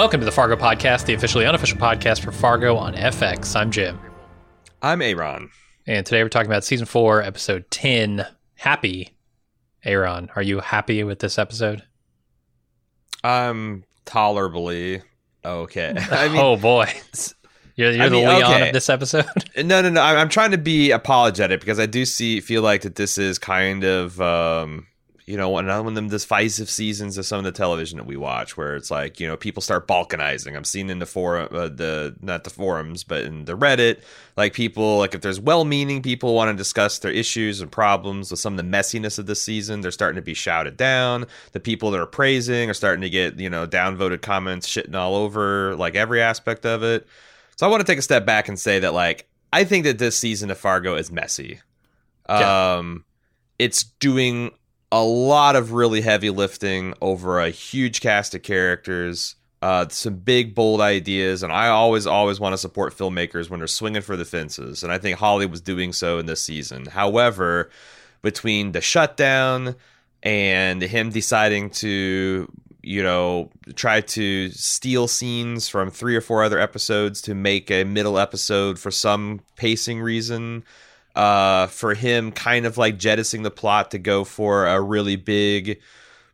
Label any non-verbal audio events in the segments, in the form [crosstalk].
Welcome to the Fargo Podcast, the officially unofficial podcast for Fargo on FX. I'm Jim. I'm Aaron. And today we're talking about season four, episode 10. Happy. Aaron, are you happy with this episode? I'm tolerably okay. [laughs] I mean, oh boy. You're, you're I mean, the Leon okay. of this episode. [laughs] No, no, no. I'm trying to be apologetic because I do see feel like that this is kind of um, you know, another one of them divisive seasons of some of the television that we watch, where it's like, you know, people start balkanizing. I'm seeing in the forum, uh, the not the forums, but in the Reddit, like people, like if there's well-meaning people want to discuss their issues and problems with some of the messiness of the season, they're starting to be shouted down. The people that are praising are starting to get, you know, downvoted comments shitting all over like every aspect of it. So I want to take a step back and say that, like, I think that this season of Fargo is messy. Yeah. Um, it's doing a lot of really heavy lifting over a huge cast of characters, uh, some big bold ideas, and I always always want to support filmmakers when they're swinging for the fences, and I think Hawley was doing so in this season. However, between the shutdown and him deciding to you know try to steal scenes from three or four other episodes to make a middle episode for some pacing reason uh, for him kind of like jettisoning the plot to go for a really big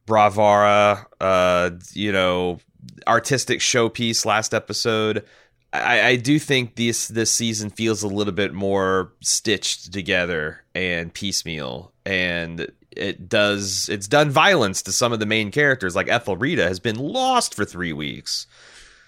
bravura, uh, you know, artistic showpiece last episode. I, I do think this this season feels a little bit more stitched together and piecemeal, and it does it's done violence to some of the main characters. Like Ethelrida has been lost for three weeks.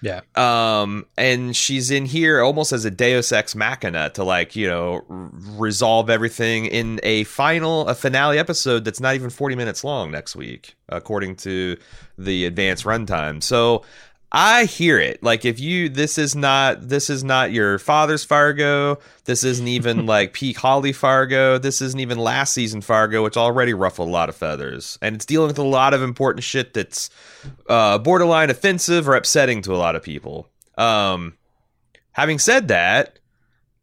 Yeah. Um, and she's in here almost as a Deus ex machina to like you know r- resolve everything in a final, a finale episode that's not even forty minutes long next week, according to the advanced runtime. So I hear it. Like if you this is not this is not your father's Fargo. This isn't even [laughs] like peak Hawley Fargo. This isn't even last season Fargo, which already ruffled a lot of feathers. And it's dealing with a lot of important shit that's uh, borderline offensive or upsetting to a lot of people. Um, having said that,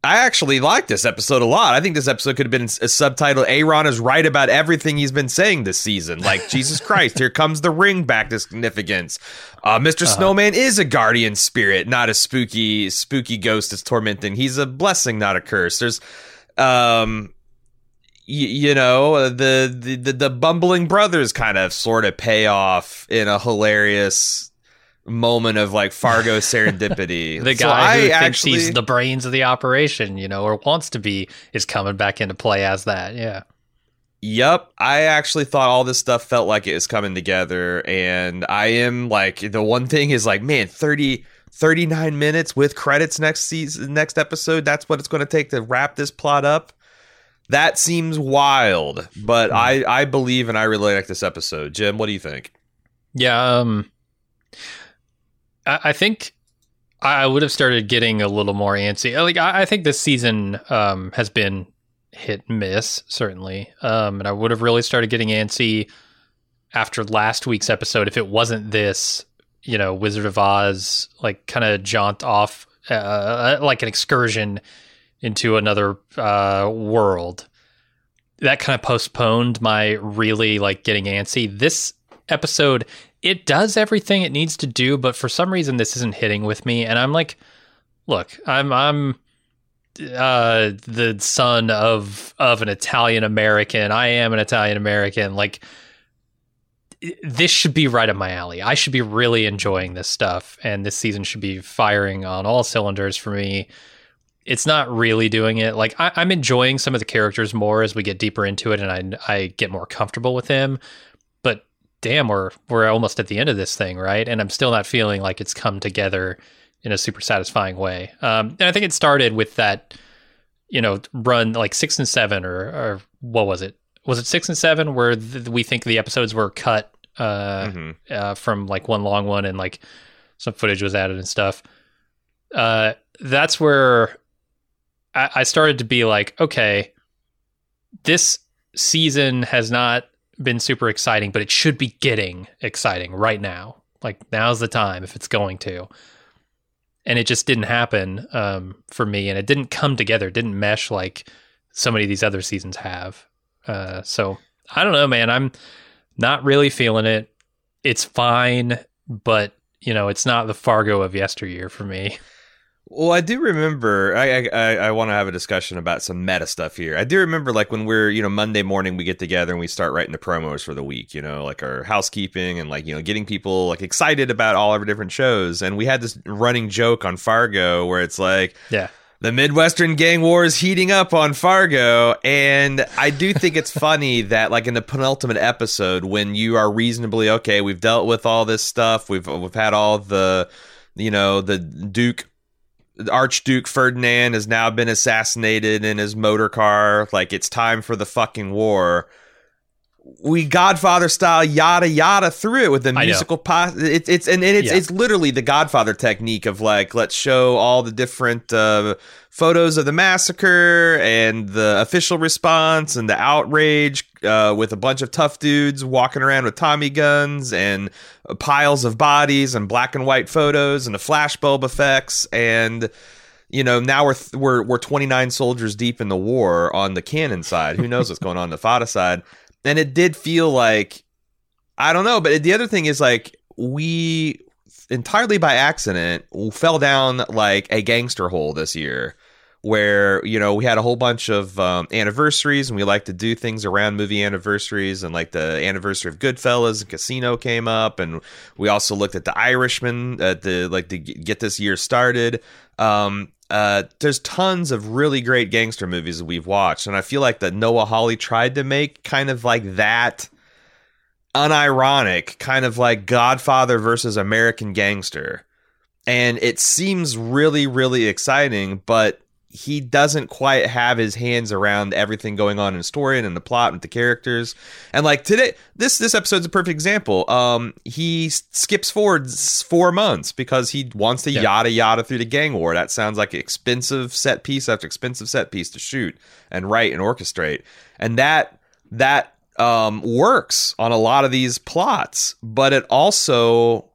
I actually like this episode a lot. I think this episode could have been a subtitle Aaron is right about everything he's been saying this season. Like, [laughs] Jesus Christ, here comes the ring back to significance. Uh, mister uh-huh. Snowman is a guardian spirit, not a spooky, spooky ghost that's tormenting. He's a blessing, not a curse. There's, um, you know the, the the the bumbling brothers kind of sort of pay off in a hilarious moment of like Fargo [laughs] serendipity. the guy so who I thinks he's the brains of the operation, you know, or wants to be, is coming back into play as that. Yeah. Yep, I actually thought all this stuff felt like it was coming together, and I am like the one thing is like, man, 30, 39 minutes with credits next season, next episode. That's what it's going to take to wrap this plot up. That seems wild, but mm. I I believe and I really like this episode. Jim, what do you think? Yeah, um, I, think I would have started getting a little more antsy. Like I, think this season um, has been hit miss certainly, um, and I would have really started getting antsy after last week's episode if it wasn't this, you know, Wizard of Oz like kind of jaunt off uh, uh, like an excursion into another uh, world. That kind of postponed my really like getting antsy. This episode it does everything it needs to do, but for some reason this isn't hitting with me. And I'm like, look, I'm I'm uh the son of of an Italian American. I am an Italian American. Like this should be right up my alley. I should be really enjoying this stuff, and this season should be firing on all cylinders for me. It's not really doing it. Like I, am enjoying some of the characters more as we get deeper into it, and I I get more comfortable with them damn, we're we're almost at the end of this thing, right? And I'm still not feeling like it's come together in a super satisfying way. Um, and I think it started with that, you know, run like six and seven, or or what was it? Was it six and seven where th- we think the episodes were cut uh, mm-hmm. uh, from like one long one and like some footage was added and stuff. Uh, that's where I, I started to be like, okay, this season has not been super exciting, but it should be getting exciting right now. Like now's the time if it's going to. And it just didn't happen um, for me, and it didn't come together. Didn't mesh like so many of these other seasons have. Uh, so I don't know, man. I'm not really feeling it. It's fine, but you know, it's not the Fargo of yesteryear for me. [laughs] Well, I do remember. I I, I want to have a discussion about some meta stuff here. I do remember, like when we're you know Monday morning, we get together and we start writing the promos for the week. You know, like our housekeeping and like you know getting people like excited about all of our different shows. And we had this running joke on Fargo where it's like, yeah, the Midwestern gang war is heating up on Fargo, and I do think it's [laughs] funny that, like in the penultimate episode, when you are reasonably okay, we've dealt with all this stuff, we've we've had all the, you know, the Duke Archduke Ferdinand has now been assassinated in his motor car. Like it's time for the fucking war. We Godfather style yada yada through it with the musical pos. It's it's and, and it's yeah. it's literally the Godfather technique of like let's show all the different uh, photos of the massacre and the official response and the outrage uh, with a bunch of tough dudes walking around with Tommy guns and piles of bodies and black and white photos and the flashbulb effects and you know now we're we're we're 29 soldiers deep in the war on the Cannon side. Who knows what's going on the Fadda side? And it did feel like I don't know, but the other thing is like we entirely by accident fell down like a gangster hole this year where you know we had a whole bunch of um, anniversaries and we like to do things around movie anniversaries and like the anniversary of Goodfellas and Casino came up and we also looked at the Irishman at the like to get this year started. Um, uh, there's tons of really great gangster movies that we've watched and I feel like that Noah Hawley tried to make kind of like that unironic kind of like Godfather versus American Gangster. And it seems really, really exciting, but he doesn't quite have his hands around everything going on in the story and in the plot and the characters. And like today, this this episode's a perfect example. Um, he skips forward four months because he wants to yeah. yada yada through the gang war. That sounds like expensive set piece after expensive set piece to shoot and write and orchestrate. And that that um, works on a lot of these plots, but it also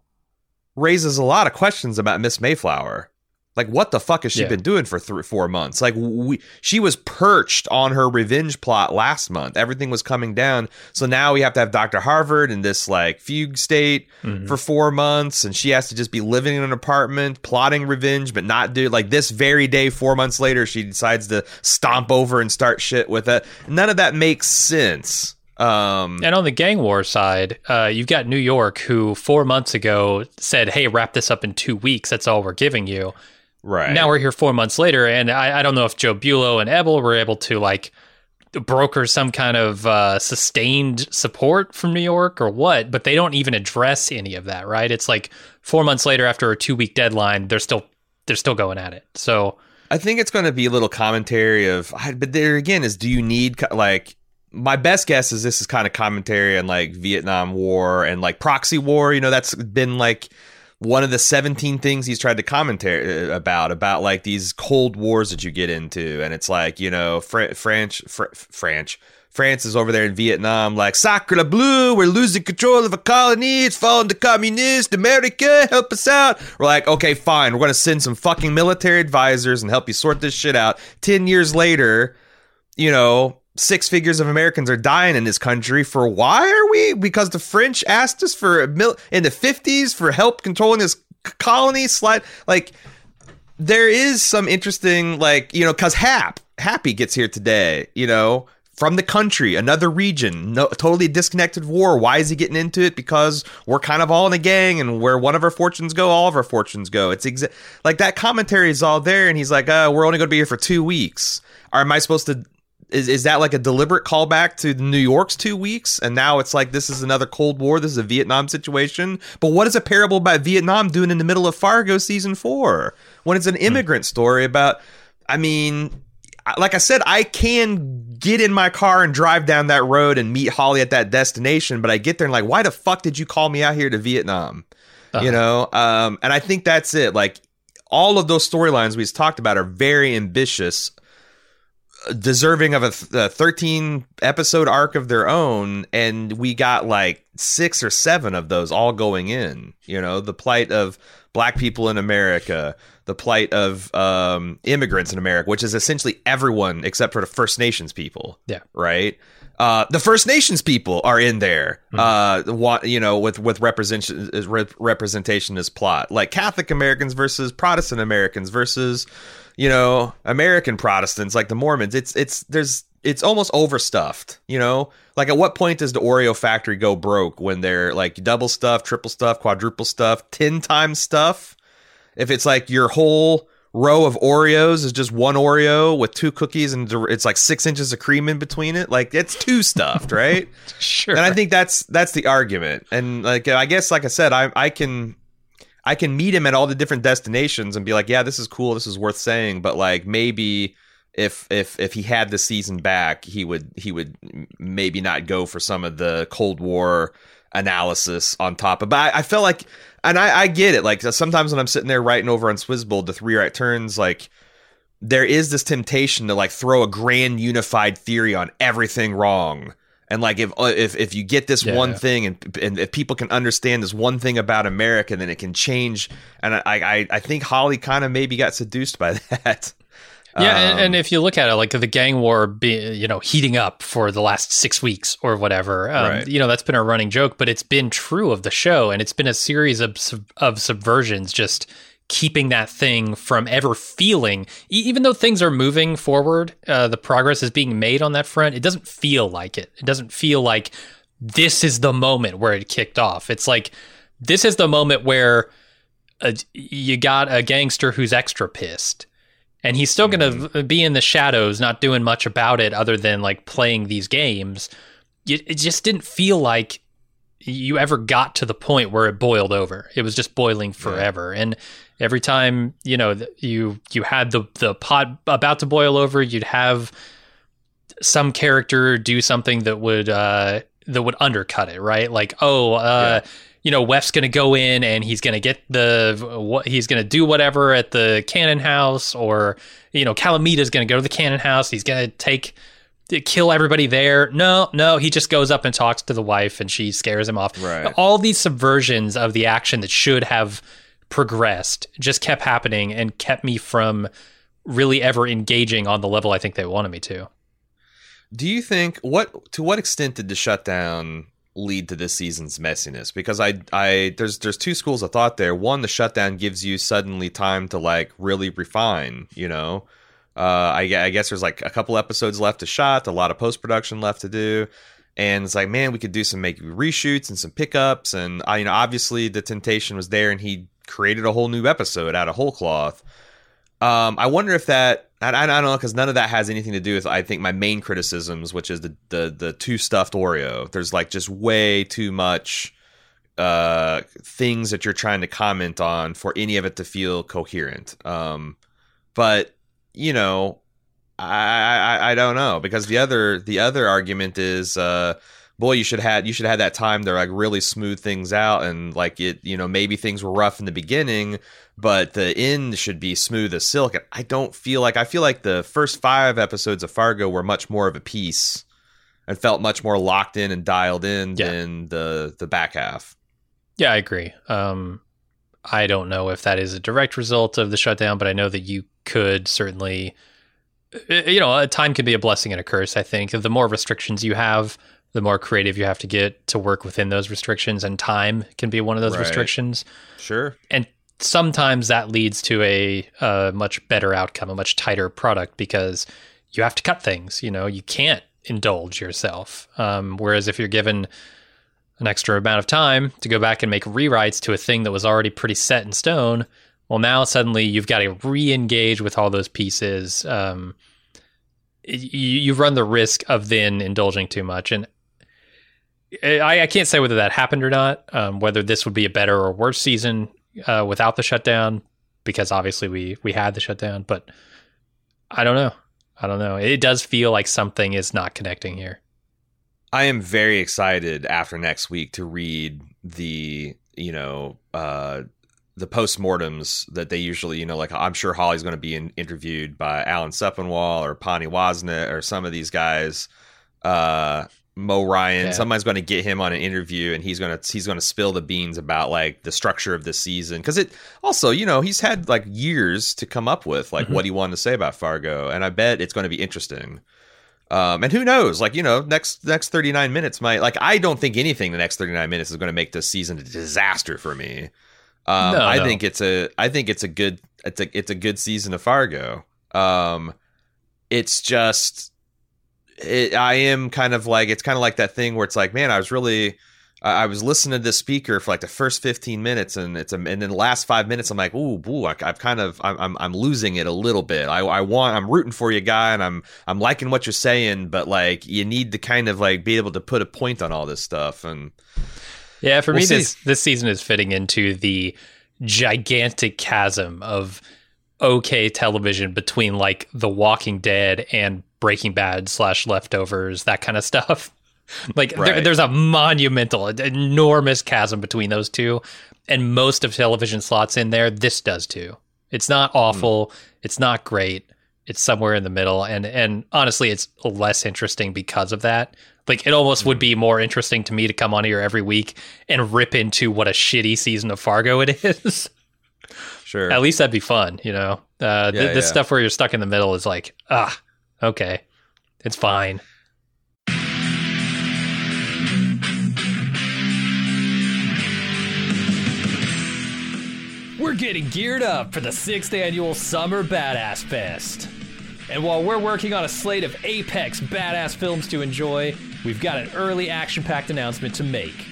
raises a lot of questions about Miss Mayflower like what the fuck has she yeah. been doing for three, four months? Like we, she was perched on her revenge plot last month. Everything was coming down, so now we have to have Doctor Harvard in this like fugue state mm-hmm. for four months, and she has to just be living in an apartment, plotting revenge, but not do like this very day. Four months later, she decides to stomp over and start shit with it. None of that makes sense. Um, and on the gang war side, uh, you've got New York, who four months ago said, "Hey, wrap this up in two weeks. That's all we're giving you." Right. Now we're here four months later, and I, I don't know if Joe Bulo and Ebal were able to like broker some kind of uh, sustained support from New York or what, but they don't even address any of that, right? It's like four months later after a two week deadline, they're still they're still going at it. So I think it's going to be a little commentary of, but there again is, do you need like my best guess is this is kind of commentary on like Vietnam War and like proxy war. You know, that's been like one of the 17 things he's tried to commentary uh, about about like these cold wars that you get into and it's like you know French French French France is over there in Vietnam, like Sacre Bleu, we're losing control of a colony, it's falling to communist America, help us out. We're like, okay, fine, we're gonna send some fucking military advisors and help you sort this shit out. Ten years later, you know, six figures of Americans are dying in this country for why are we? Because the French asked us for a mil- in the 50s for help controlling this colony slide like there is some interesting like you know cuz hap happy gets here today you know from the country another region no totally disconnected war. Why is he getting into it? Because we're kind of all in a gang and where one of our fortunes go all of our fortunes go. It's exa- like that commentary is all there and he's like uh, we're only going to be here for two weeks. Or am i supposed to is is that like a deliberate callback to New York's two weeks? And now it's like this is another Cold War. This is a Vietnam situation. But what is a parable about Vietnam doing in the middle of Fargo season four when it's an hmm. immigrant story about? I mean, like I said, I can get in my car and drive down that road and meet Hawley at that destination. But I get there and like, why the fuck did you call me out here to Vietnam? Uh-huh. You know, um, and I think that's it. Like all of those storylines we've talked about are very ambitious deserving of a, th- a 13 episode arc of their own and we got like six or seven of those all going in. You know, the plight of black people in America, the plight of um, immigrants in America, which is essentially everyone except for the First Nations people. Yeah. Right. Uh, the First Nations people are in there. Mm-hmm. Uh, you know, with with representation rep- representation as plot, like Catholic Americans versus Protestant Americans versus, you know, American Protestants, like the Mormons. It's it's there's it's almost overstuffed. You know, like at what point does the Oreo factory go broke when they're like double stuff, triple stuff, quadruple stuff, ten times stuff? If it's like your whole row of Oreos is just one Oreo with two cookies and it's like six inches of cream in between it. Like it's two stuffed, right? [laughs] Sure. and I think that's that's the argument. And like I guess, like I said, I I can I can meet him at all the different destinations and be like, yeah, this is cool, this is worth saying. But like maybe if if if he had the season back, he would he would maybe not go for some of the Cold War analysis on top of. But I, I felt like, and I, I get it. Like sometimes when I'm sitting there writing over on Swizzbold the three right turns, like there is this temptation to like throw a grand unified theory on everything wrong. And like if if if you get this Yeah, one yeah. thing and and if people can understand this one thing about America, then it can change. And I I, I think Hawley kind of maybe got seduced by [laughs] that. Yeah, and, Um, and if you look at it, like the gang war, be, you know, heating up for the last six weeks or whatever, um, Right. you know, that's been a running joke, but it's been true of the show, and it's been a series of of subversions, just keeping that thing from ever feeling, e- even though things are moving forward, uh, the progress is being made on that front. It doesn't feel like it. It doesn't feel like this is the moment where it kicked off. It's like this is the moment where uh, you got a gangster who's extra pissed and he's still going to be in the shadows not doing much about it other than like playing these games it, it just didn't feel like you ever got to the point where it boiled over it was just boiling forever and every time you know you you had the the pot about to boil over you'd have some character do something that would uh that would undercut it right like oh uh you know, Weff's going to go in and he's going to get the what he's going to do whatever at the cannon house, or you know, Calamita's going to go to the cannon house. He's going to take kill everybody there. No, no, he just goes up and talks to the wife, and she scares him off. Right. All these subversions of the action that should have progressed just kept happening and kept me from really ever engaging on the level I think they wanted me to. Do you think what to what extent did the shutdown lead to this season's messiness? Because I I there's there's two schools of thought there. One, the shutdown gives you suddenly time to like really refine. You know, uh, I, I guess there's like a couple episodes left to shot, a lot of post production left to do. And it's like, man, we could do some maybe reshoots and some pickups, and uh, you know, obviously the temptation was there, and he created a whole new episode out of whole cloth. Um, I wonder if that I, I don't know because none of that has anything to do with I think my main criticisms, which is the the the two stuffed Oreo. There's like just way too much uh things that you're trying to comment on for any of it to feel coherent. Um, but you know, I, I I don't know because the other the other argument is uh boy you should had you should have that time to like really smooth things out and like it you know maybe things were rough in the beginning but the end should be smooth as silk and I don't feel like I feel like the first 5 episodes of Fargo were much more of a piece and felt much more locked in and dialed in Yeah. than the the back half. Yeah, I agree. Um, I don't know if that is a direct result of the shutdown, but I know that you could certainly, uh, you know, a time can be a blessing and a curse. I think the more restrictions you have, the more creative you have to get to work within those restrictions, and time can be one of those Right. restrictions. Sure. And sometimes that leads to a, a much better outcome, a much tighter product because you have to cut things. You know, you can't indulge yourself. Um, whereas if you're given an extra amount of time to go back and make rewrites to a thing that was already pretty set in stone, well, now suddenly you've got to re-engage with all those pieces. Um, you, you run the risk of then indulging too much, and I, I can't say whether that happened or not. Um, whether this would be a better or worse season uh, without the shutdown, because obviously we we had the shutdown, but I don't know. I don't know. It does feel like something is not connecting here. I am very excited after next week to read the you know uh, the postmortems that they usually you know like I'm sure Hawley's going to be in, interviewed by Alan Sepinwall or Poniewozik or some of these guys. Uh, Mo Ryan. Yeah. Somebody's going to get him on an interview, and he's going to he's going to spill the beans about like the structure of the season because it also you know he's had like years to come up with like Mhm. what he wanted to say about Fargo, and I bet it's going to be interesting. Um, and who knows? Like you know, next next thirty nine minutes might like I don't think anything the next thirty nine minutes is going to make this season a disaster for me. Um, No, I no. think it's a I think it's a good it's a it's a good season of Fargo. Um, it's just it, I am kind of like it's kind of like that thing where it's like, man, I was really I was listening to this speaker for like the first 15 minutes and it's a, and then the last five minutes I'm like, ooh, boo, I, I've kind of I'm, I'm I'm losing it a little bit. I I want I'm rooting for you, guy, and I'm I'm liking what you're saying, but like you need to kind of like be able to put a point on all this stuff and Yeah, for We'll me, see. this this season is fitting into the gigantic chasm of okay television between like The Walking Dead and Breaking Bad slash Leftovers, that kind of [laughs] stuff. Like there, there's a monumental, enormous chasm between those two, and most of television slots in there. This does too. It's not awful. It's not great. It's somewhere in the middle, and and honestly, it's less interesting because of that. Like it almost would be more interesting to me to come on here every week and rip into what a shitty season of Fargo it [laughs] is. sure. At least that'd be fun, you know. Uh, th- Yeah, this yeah. stuff where you're stuck in the middle is like, ah, okay, it's fine. We're getting geared up for the sixth annual Summer Badass Fest. And while we're working on a slate of apex badass films to enjoy, we've got an early action packed announcement to make.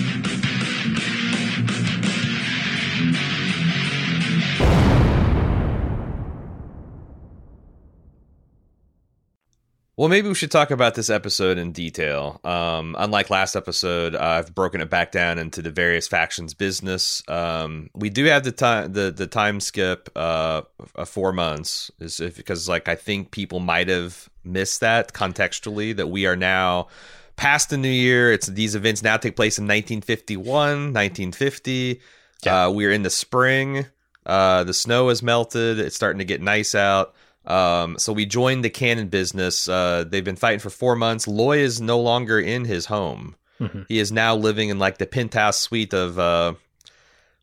Well, maybe we should talk about this episode in detail. Um, unlike last episode, I've broken it back down into the various factions' business. Um, we do have the time the the time skip uh, of four months is if, because like I think people might have missed that contextually that we are now past the new year. It's these events now take place in 1951, 1950. Yeah. Uh, we're in the spring. Uh, the snow has melted. It's starting to get nice out. Um, so we joined the cannon business. Uh, they've been fighting for four months. Loy is no longer in his home. Mhm. He is now living in like the penthouse suite of uh,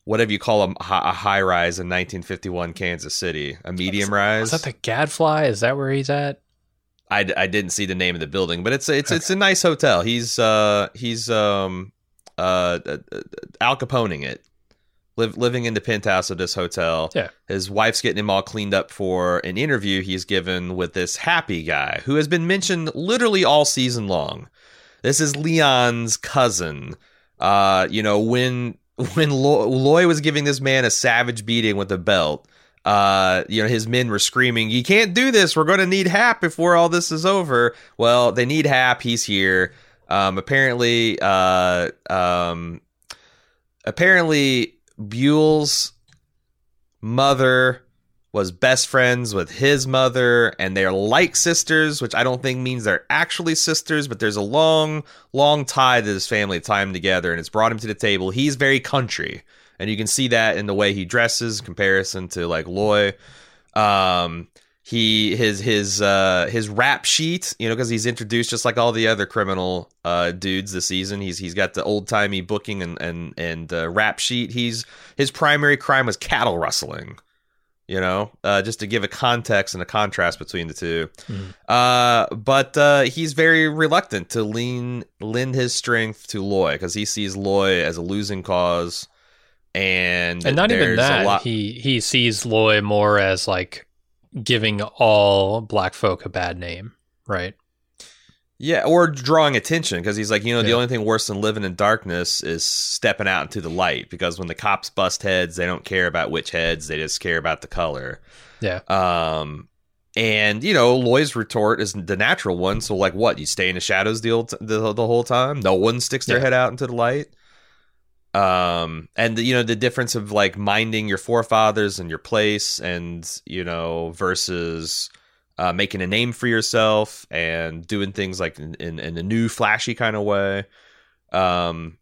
whatever you call a, a high rise in 1951 Kansas City, a medium rise. Is that the Gadfly? Is that where he's at? I, I didn't see the name of the building, but it's it's it's a nice hotel. He's uh he's um uh, uh uh, Al Caponeing it, live living in the penthouse of this hotel. Yeah. his wife's getting him all cleaned up for an interview he's given with this happy guy who has been mentioned literally all season long. This is Leon's cousin. Uh, you know when [laughs] when Lo- Loy was giving this man a savage beating with a belt uh, you know, his men were screaming, "You can't do this. We're going to need Hap before all this is over." Well, they need Hap. He's here. Um, apparently, uh, um, apparently, Buell's mother was best friends with his mother, and they're like sisters, which I don't think means they're actually sisters, but there's a long, long tie to this family time together, and it's brought him to the table. He's very country, and you can see that in the way he dresses comparison to like Loy. Um, he his his uh his rap sheet you know because he's introduced just like all the other criminal uh dudes this season he's he's got the old timey booking and and and uh, rap sheet he's his primary crime was cattle rustling you know uh just to give a context and a contrast between the 2 Mhm. uh but uh he's very reluctant to lean lend his strength to loy because he sees loy as a losing cause and and not even that. lot- He he sees Loy more as like giving all black folk a bad name, right? Yeah, or drawing attention because he's like, you know, the only thing worse than living in darkness is stepping out into the light. Because when the cops bust heads, they don't care about which heads; they just care about the color. Yeah. Um, and you know, Loy's retort is the natural one. So, like, what? You stay in the shadows the old the, the whole time. No one sticks their Yeah. head out into the light. Um, and you know the difference of like minding your forefathers and your place, and you know versus uh, making a name for yourself and doing things like in, in, in a new flashy kind of way. Um,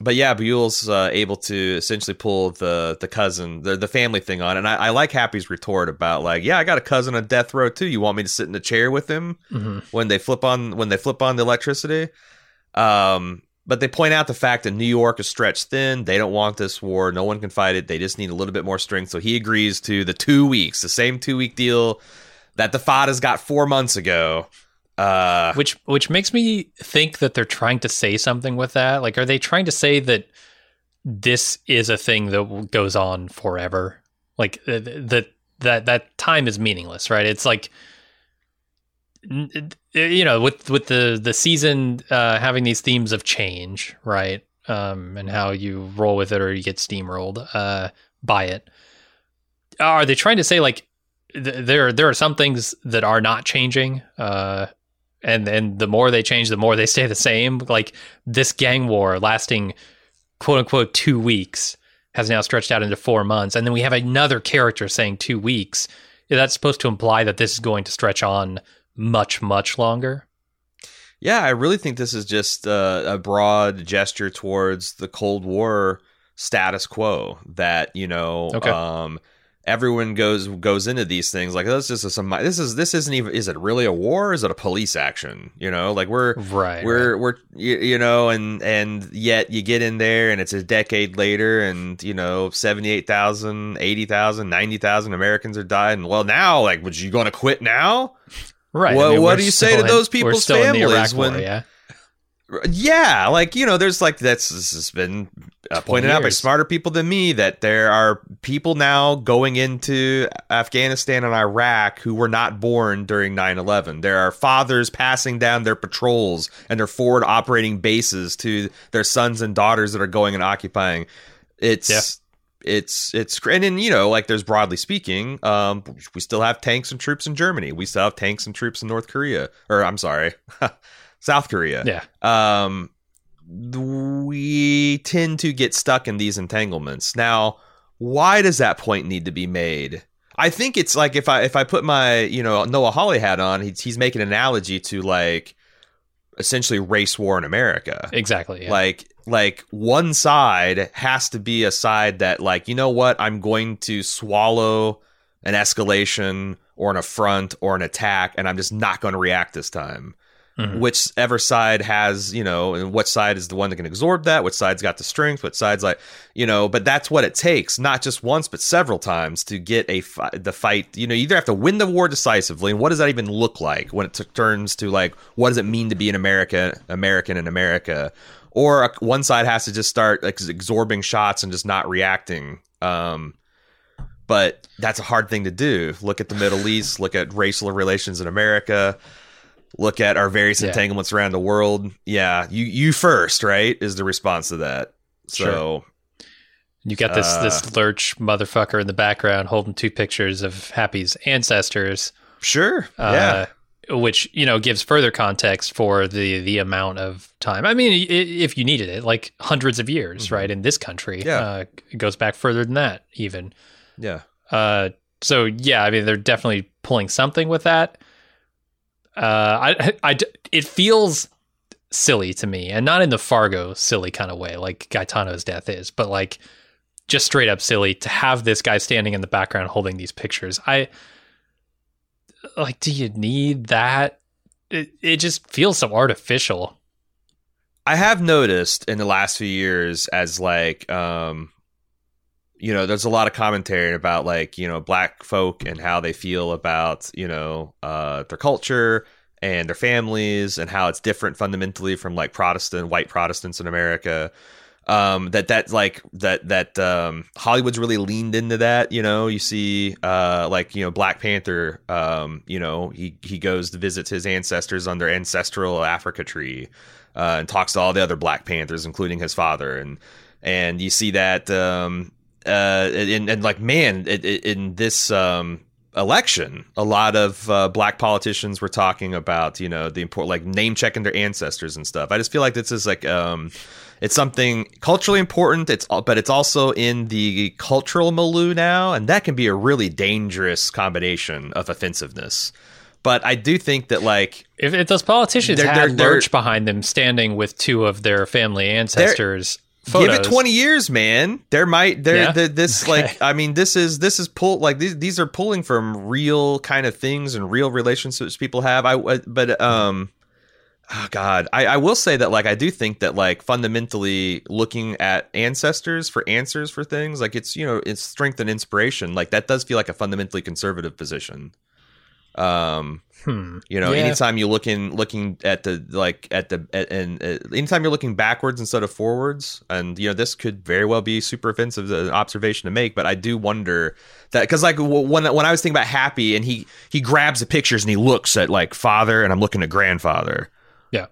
but yeah, Buell's uh, able to essentially pull the the cousin, the the family thing on, and I, I like Happy's retort about like, yeah, I got a cousin on death row too. You want me to sit in a chair with him hmm when they flip on when they flip on the electricity? Um, but they point out the fact that New York is stretched thin. They don't want this war. No one can fight it. They just need a little bit more strength. So he agrees to the two weeks, the same two week deal that the Faddas got four months ago. Uh, Which which makes me think that they're trying to say something with that. Like, are they trying to say that this is a thing that goes on forever? Like that that that time is meaningless, right? It's like you know, with with the the season uh, having these themes of change, right? Um, and how you roll with it or you get steamrolled uh, by it. Are they trying to say like th- there there are some things that are not changing? Uh, and and the more they change, the more they [laughs] stay the same. Like this gang war lasting quote unquote two weeks has now stretched out into four months, and then we have another character saying two weeks. That's supposed to imply that this is going to stretch on much much longer. Yeah, I really think this is just uh, a broad gesture towards the Cold War status quo that you know Okay. um, everyone goes goes into these things like that's just a, some this is this isn't even is it really a war or is it a police action you know like we're Right. we're we're you, you know and and yet you get in there and it's a decade later and you know 78,000 80,000 90,000 Americans are dying well now like would you going to quit now right. Well, what we're do you say to in- those people's still in the families Iraq War, yeah. Yeah, like you know, there's like that's this has been uh, pointed out by smarter people than me that there are people now going into Afghanistan and Iraq who were not born during 9/11. There are fathers passing down their patrols and their forward operating bases to their sons and daughters that are going and occupying. It's Yeah. It's it's and then you know like there's broadly speaking um we still have tanks and troops in Germany. We still have tanks and troops in North Korea or I'm sorry. [laughs] South Korea Yeah. um, we tend to get stuck in these entanglements. Now, why does that point need to be made? I think it's like if I if I put my you know Noah Hawley hat on, he's he's making an analogy to like essentially race war in America. Exactly. Yeah. Like like one side has to be a side that like you know what I'm going to swallow an escalation or an affront or an attack and I'm just not going to react this time Mhm. whichever side has, you know, and what side is the one that can absorb that, Which side's got the strength, what side's like, you know, but that's what it takes, not just once, but several times to get a fi- the fight. You know, you either have to win the war decisively, and what does that even look like when it t- turns to like, what does it mean to be an America, American in America? Or a, one side has to just start like absorbing shots and just not reacting. Um, but that's a hard thing to do. Look at the Middle East, look at racial relations in America, look at our various Yeah. entanglements around the world. Yeah, you you first, right? Is the response to that. So You got this Uh, this lurch motherfucker in the background holding two pictures of Happy's ancestors, sure, yeah, uh, which you know gives further context for the the amount of time. I mean, if you needed it, like hundreds of years, Mhm. right? In this country, Yeah. uh, it goes back further than that, even. yeah. Uh, so yeah, I mean they're definitely pulling something with that. Uh, I, I, it feels silly to me, and not in the Fargo silly kind of way, like Gaetano's death is, but like just straight up silly to have this guy standing in the background holding these pictures. I like, do you need that? It, it just feels so artificial. I have noticed in the last few years as like um you know there's a lot of commentary about like you know black folk and how they feel about you know uh their culture and their families and how it's different fundamentally from like Protestant white Protestants in America. Um that that like that that um hollywood's really leaned into that you know? You see uh like you know black panther um you know he he goes to visit his ancestors on their ancestral africa tree uh and talks to all the other black panthers including his father. And and you see that um uh and, and like man it, it, in this um election a lot of uh, black politicians were talking about you know the important like name checking their ancestors and stuff i just feel like this is like um it's something culturally important. It's but it's also in the cultural milieu now, and that can be a really dangerous combination of offensiveness. But I do think that like if, if those politicians they're, had they're, Lurch behind them, standing with two of their family ancestors. Photos. Give it 20 years, man. There might there yeah? this [laughs] okay. like I mean this is this is pull like these these are pulling from real kind of things and real relationships people have. I but um oh god I, I will say that like i do think that like fundamentally looking at ancestors for answers for things like it's you know it's strength and inspiration like that does feel like a fundamentally conservative position um hmm. you know yeah. anytime you looking looking at the like at the at, and uh, anytime you're looking backwards instead of forwards and you know this could very well be super offensive uh, observation to make but i do wonder that because like when when i was thinking about happy and he he grabs the pictures and he looks at like father and i'm looking at grandfather yeah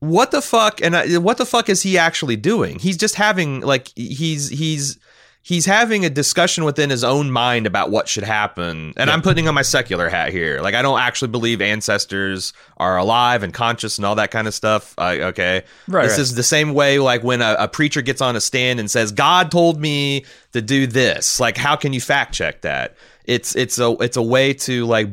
what the fuck and I, what the fuck is he actually doing he's just having like he's he's he's having a discussion within his own mind about what should happen. And yeah. i'm putting on my secular hat here. Like i don't actually believe ancestors are alive and conscious and all that kind of stuff. Uh, okay? Right this right. is the same way like when a, a preacher gets on a stand and says god told me to do this. Like how can you fact check that? It's it's a it's a way to like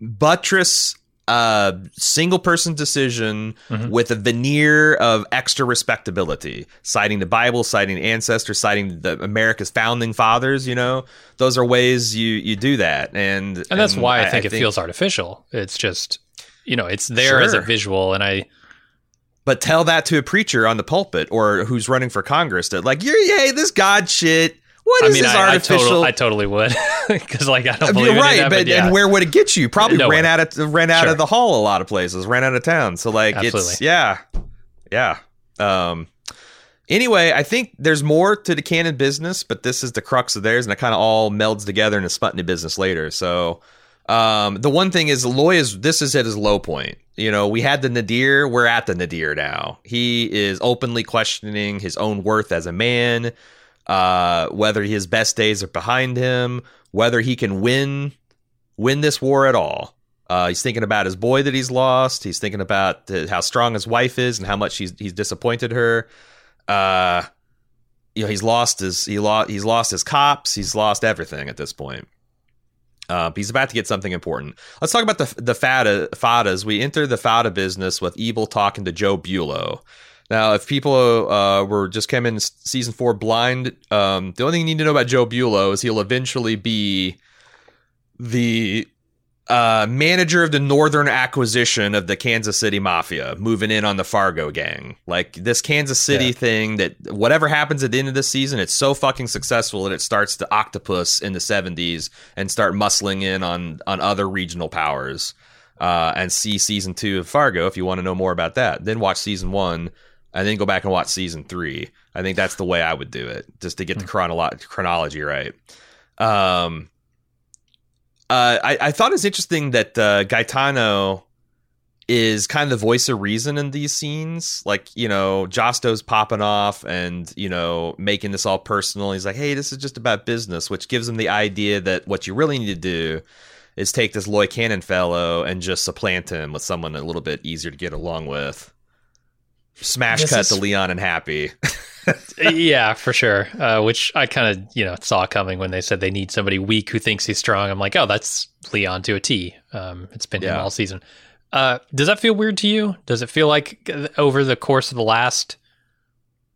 buttress a single person decision mm-hmm. with a veneer of extra respectability, citing the Bible, citing ancestors, citing the America's founding fathers. You know, those are ways you you do that, and and that's and why I, I, think I, it think, feels artificial. It's just you know, it's there sure. as a visual, and I. But tell that to a preacher on the pulpit or who's running for Congress that like, you're yay, this God shit what I is mean, this I, artificial? I, totally would, [laughs] because like I don't believe You're right, that, but, but yeah. and where would it get you? Probably no ran way. out of ran out sure. of the hall. A lot of places ran out of town. So like Absolutely. it's yeah, yeah. Um. Anyway, I think there's more to the Cannon business, but this is the crux of theirs, and it kind of all melds together in a Sputnik business later. So, um, the one thing is, Loy is this is at his low point. You know, we had the Nadir, we're at the Nadir now. He is openly questioning his own worth as a man uh, whether his best days are behind him, whether he can win win this war at all. Uh, he's thinking about his boy that he's lost. He's thinking about how strong his wife is and how much he's he's disappointed her. Uh, you know, he's lost his he lost he's lost his cops. He's lost everything at this point. Uh, he's about to get something important. Let's talk about the the Fadda Faddas. We enter the Fadda business with Ebal talking to Joe Bulo. Now, if people uh, were just came in season four blind, um, the only thing you need to know about Joe Bulo is he'll eventually be the uh, manager of the northern acquisition of the Kansas City Mafia, moving in on the Fargo gang. Like this Kansas City yeah. thing that whatever happens at the end of this season, it's so fucking successful that it starts to octopus in the 70s and start muscling in on on other regional powers. Uh, and see season two of Fargo if you want to know more about that. Then watch season one and then go back and watch season three. I think that's the way I would do it, just to get the hmm. chronolo- chronology right. Um, uh, I, I thought it's interesting that uh, Gaetano is kind of the voice of reason in these scenes. Like, you know, Josto's popping off and, you know, making this all personal. He's like, hey, this is just about business, which gives him the idea that what you really need to do is take this Loy Cannon fellow and just supplant him with someone a little bit easier to get along with. Smash this cut is, to Leon and Happy. [laughs] yeah, for sure. Uh, which I kind of you know saw coming when they said they need somebody weak who thinks he's strong. I'm like, oh, that's Leon to a T. Um, it's been him all season. Uh, does that feel weird to you? Does it feel like over the course of the last,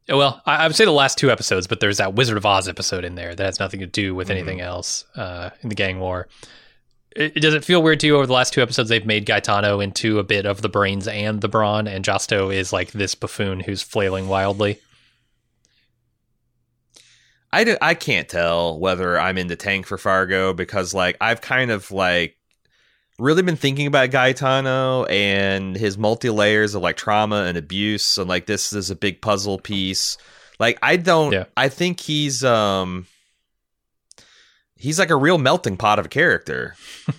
well, I, I would say the last two episodes, but there's that Wizard of Oz episode in there that has nothing to do with anything else uh, in the gang war. It, does it feel weird to you over the last two episodes they've made Gaetano into a bit of the brains and the brawn, and Josto is like this buffoon who's flailing wildly? I, can't tell whether I'm in the tank for Fargo because like I've kind of like really been thinking about Gaetano and his multi layers of like trauma and abuse and like this is a big puzzle piece. Like I don't Yeah. I think he's um he's like a real melting pot of a character.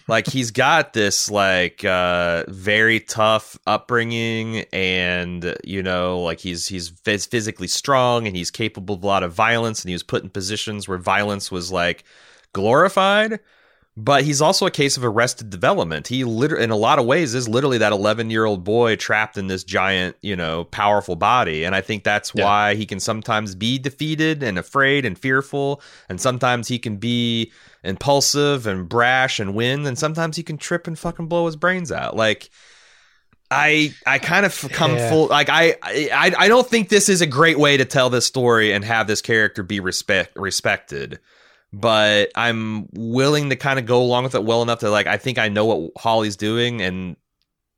like he's [laughs] got this like uh very tough upbringing and you know like he's he's phys- physically strong and he's capable of a lot of violence and he was put in positions where violence was like glorified but he's also a case of arrested development. He literally, in a lot of ways, is literally that 11 year old boy trapped in this giant, you know, powerful body. And I think that's Yeah. why he can sometimes be defeated and afraid and fearful. And sometimes he can be impulsive and brash and win. And sometimes he can trip and fucking blow his brains out. Like, I I kind of come Yeah. full like I, I I don't think this is a great way to tell this story and have this character be respect respected but I'm willing to kind of go along with it well enough to like I think I know what Hawley's doing and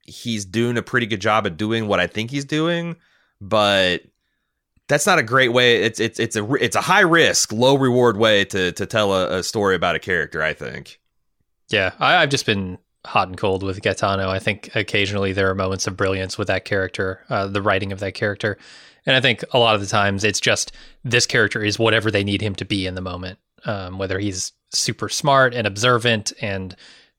he's doing a pretty good job at doing what I think he's doing, but that's not a great way. It's it's it's a it's a high risk, low reward way to to tell a, a story about a character. I think. Yeah, I, I've just been hot and cold with Gaetano. I think occasionally there are moments of brilliance with that character, uh, the writing of that character. And I think a lot of the times it's just this character is whatever they need him to be in the moment. Um, whether he's super smart and observant and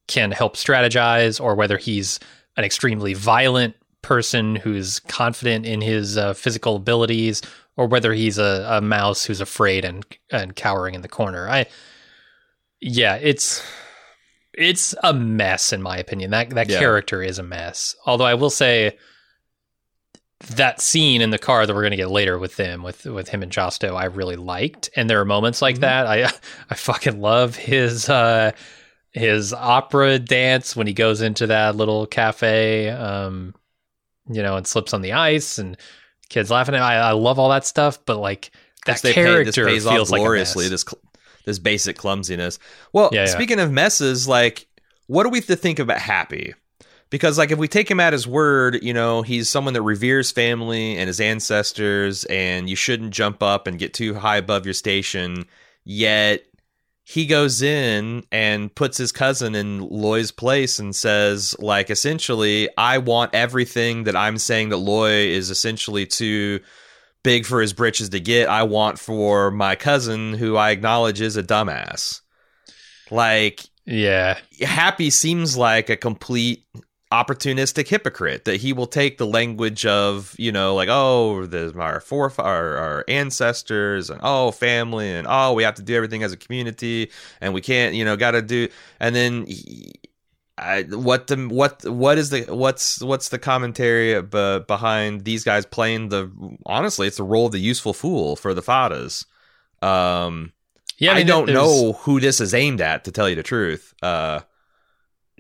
can help strategize, or whether he's an extremely violent person who's confident in his uh, physical abilities, or whether he's a, a mouse who's afraid and and cowering in the corner. I, yeah, it's it's a mess in my opinion. That that Yeah. character is a mess. Although I will say that scene in the car that we're going to get later with them with with him and Josto I really liked and there are moments like Mhm. that. I I fucking love his uh his opera dance when he goes into that little cafe um you know and slips on the ice and kids laughing at I, I love all that stuff but like that pay- character this pays feels like gloriously. This this basic clumsiness. Well, Yeah, yeah. speaking of messes, like what do we have to think about Happy? Because like if we take him at his word, you know, he's someone that reveres family and his ancestors, and you shouldn't jump up and get too high above your station. Yet he goes in and puts his cousin in Loy's place and says, like, essentially, I want everything that I'm saying that Loy is essentially too big for his britches to get. I want for my cousin, who I acknowledge is a dumbass. Like, yeah Happy seems like a complete opportunistic hypocrite that he will take the language of you know like oh the our foref our, our ancestors and oh family and oh we have to do everything as a community and we can't you know got to do and then he, I, what the what what is the what's what's the commentary be, behind these guys playing the honestly it's the role of the useful fool for the Faddas um yeah I, mean, don't know who this is aimed at, to tell you the truth. Uh,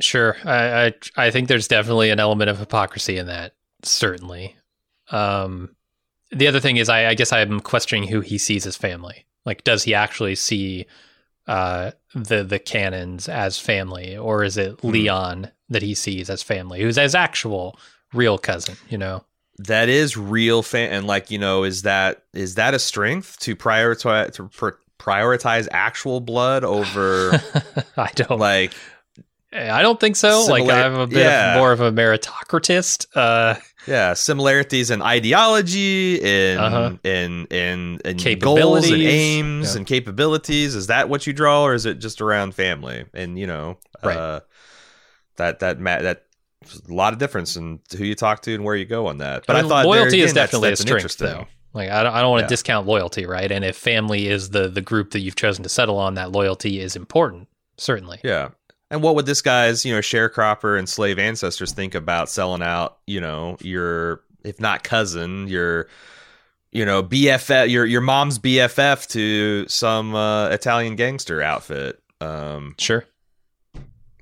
Sure, I, I I think there's definitely an element of hypocrisy in that. Certainly. Um, the other thing is, I, I guess I'm questioning who he sees as family. Like, does he actually see uh, the the Cannons as family, or is it Hmm. Leon that he sees as family, who's his actual real cousin? You know? that is real fan, and like you know, is that is that a strength to prioritize to pr- prioritize actual blood over [laughs] I don't like I don't think so. like, I'm a bit yeah. of, more of a meritocratist. Uh, yeah similarities in ideology, in Uh-huh. in in in goals and aims Yeah. and capabilities. Is that what you draw, or is it just around family? And you know, Right. uh, that that that. A lot of difference in who you talk to and where you go on that. But I I, thought loyalty is again, that's- definitely that's a strength, interesting- though. Like I don't, I don't want to Yeah. discount loyalty, right? And if family is the the group that you've chosen to settle on, that loyalty is important. Certainly. Yeah. And what would this guy's, you know, sharecropper and slave ancestors think about selling out, you know, your if not cousin, your you know, BFF, your your mom's BFF to some uh, Italian gangster outfit. Um, Sure.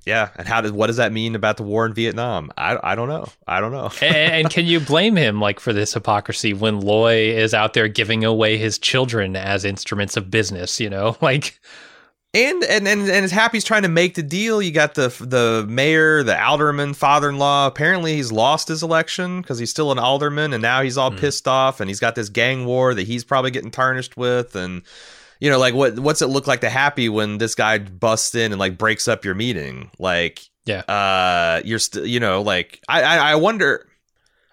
yeah, and how does what does that mean about the war in Vietnam? I, I don't know. I don't know. and, and can you blame him like for this hypocrisy when Loy is out there giving away his children as instruments of business? You know, [laughs] like And and and and as Happy's trying to make the deal, you got the the mayor, the alderman, father-in-law. Apparently, he's lost his election because he's still an alderman, and now he's all pissed off, and he's got this gang war that he's probably getting tarnished with, and you know, like what what's it look like to Happy when this guy busts in and like breaks up your meeting? Like, Yeah. uh, you're still, you know, like I I, I wonder.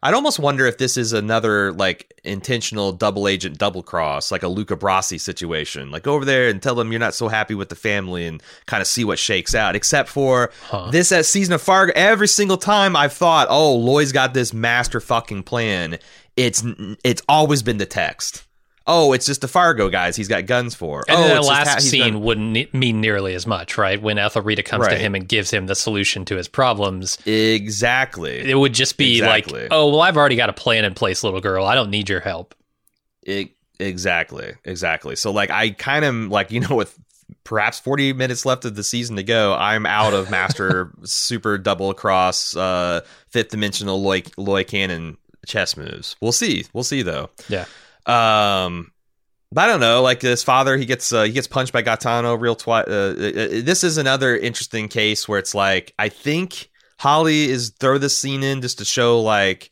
I'd almost wonder if this is another like intentional double agent double cross, like a Luca Brasi situation. Like go over there and tell them you're not so happy with the family and kind of see what shakes out. Except for Huh. this at season of Fargo, every single time I've thought, oh, Loy's got this master fucking plan. It's it's always been the text. Oh, it's just the Fargo guys he's got guns for. And oh, then that last ha- scene done- wouldn't ne- mean nearly as much, right? When Ethelrida comes to him and gives him the solution to his problems, exactly. it would just be Exactly. like, "Oh, well, I've already got a plan in place, little girl. I don't need your help." It, exactly, exactly. So like I kind of like you know with perhaps 40 minutes left of the season to go, I'm out of master [laughs] super double cross uh fifth dimensional Loy Loy Cannon chess moves. We'll see. We'll see though. Yeah. Um but I don't know. Like this father, he gets uh, he gets punched by Gaetano real twice. Uh, uh, uh, this is another interesting case where it's like I think Hawley is throw this scene in just to show like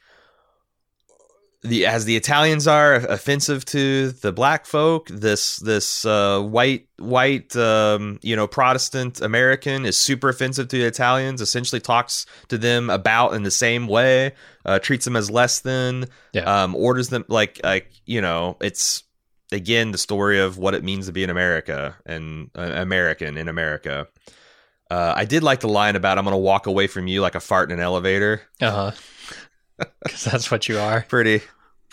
the as the Italians are offensive to the black folk. This this uh, white white um, you know Protestant American is super offensive to the Italians. Essentially talks to them about in the same way, uh, treats them as less than, Yeah. um, orders them like like you know it's again the story of what it means to be an America and uh, American in America. Uh, I did like the line about I'm going to walk away from you like a fart in an elevator. [laughs] Uh huh. Because that's what you are. [laughs] Pretty,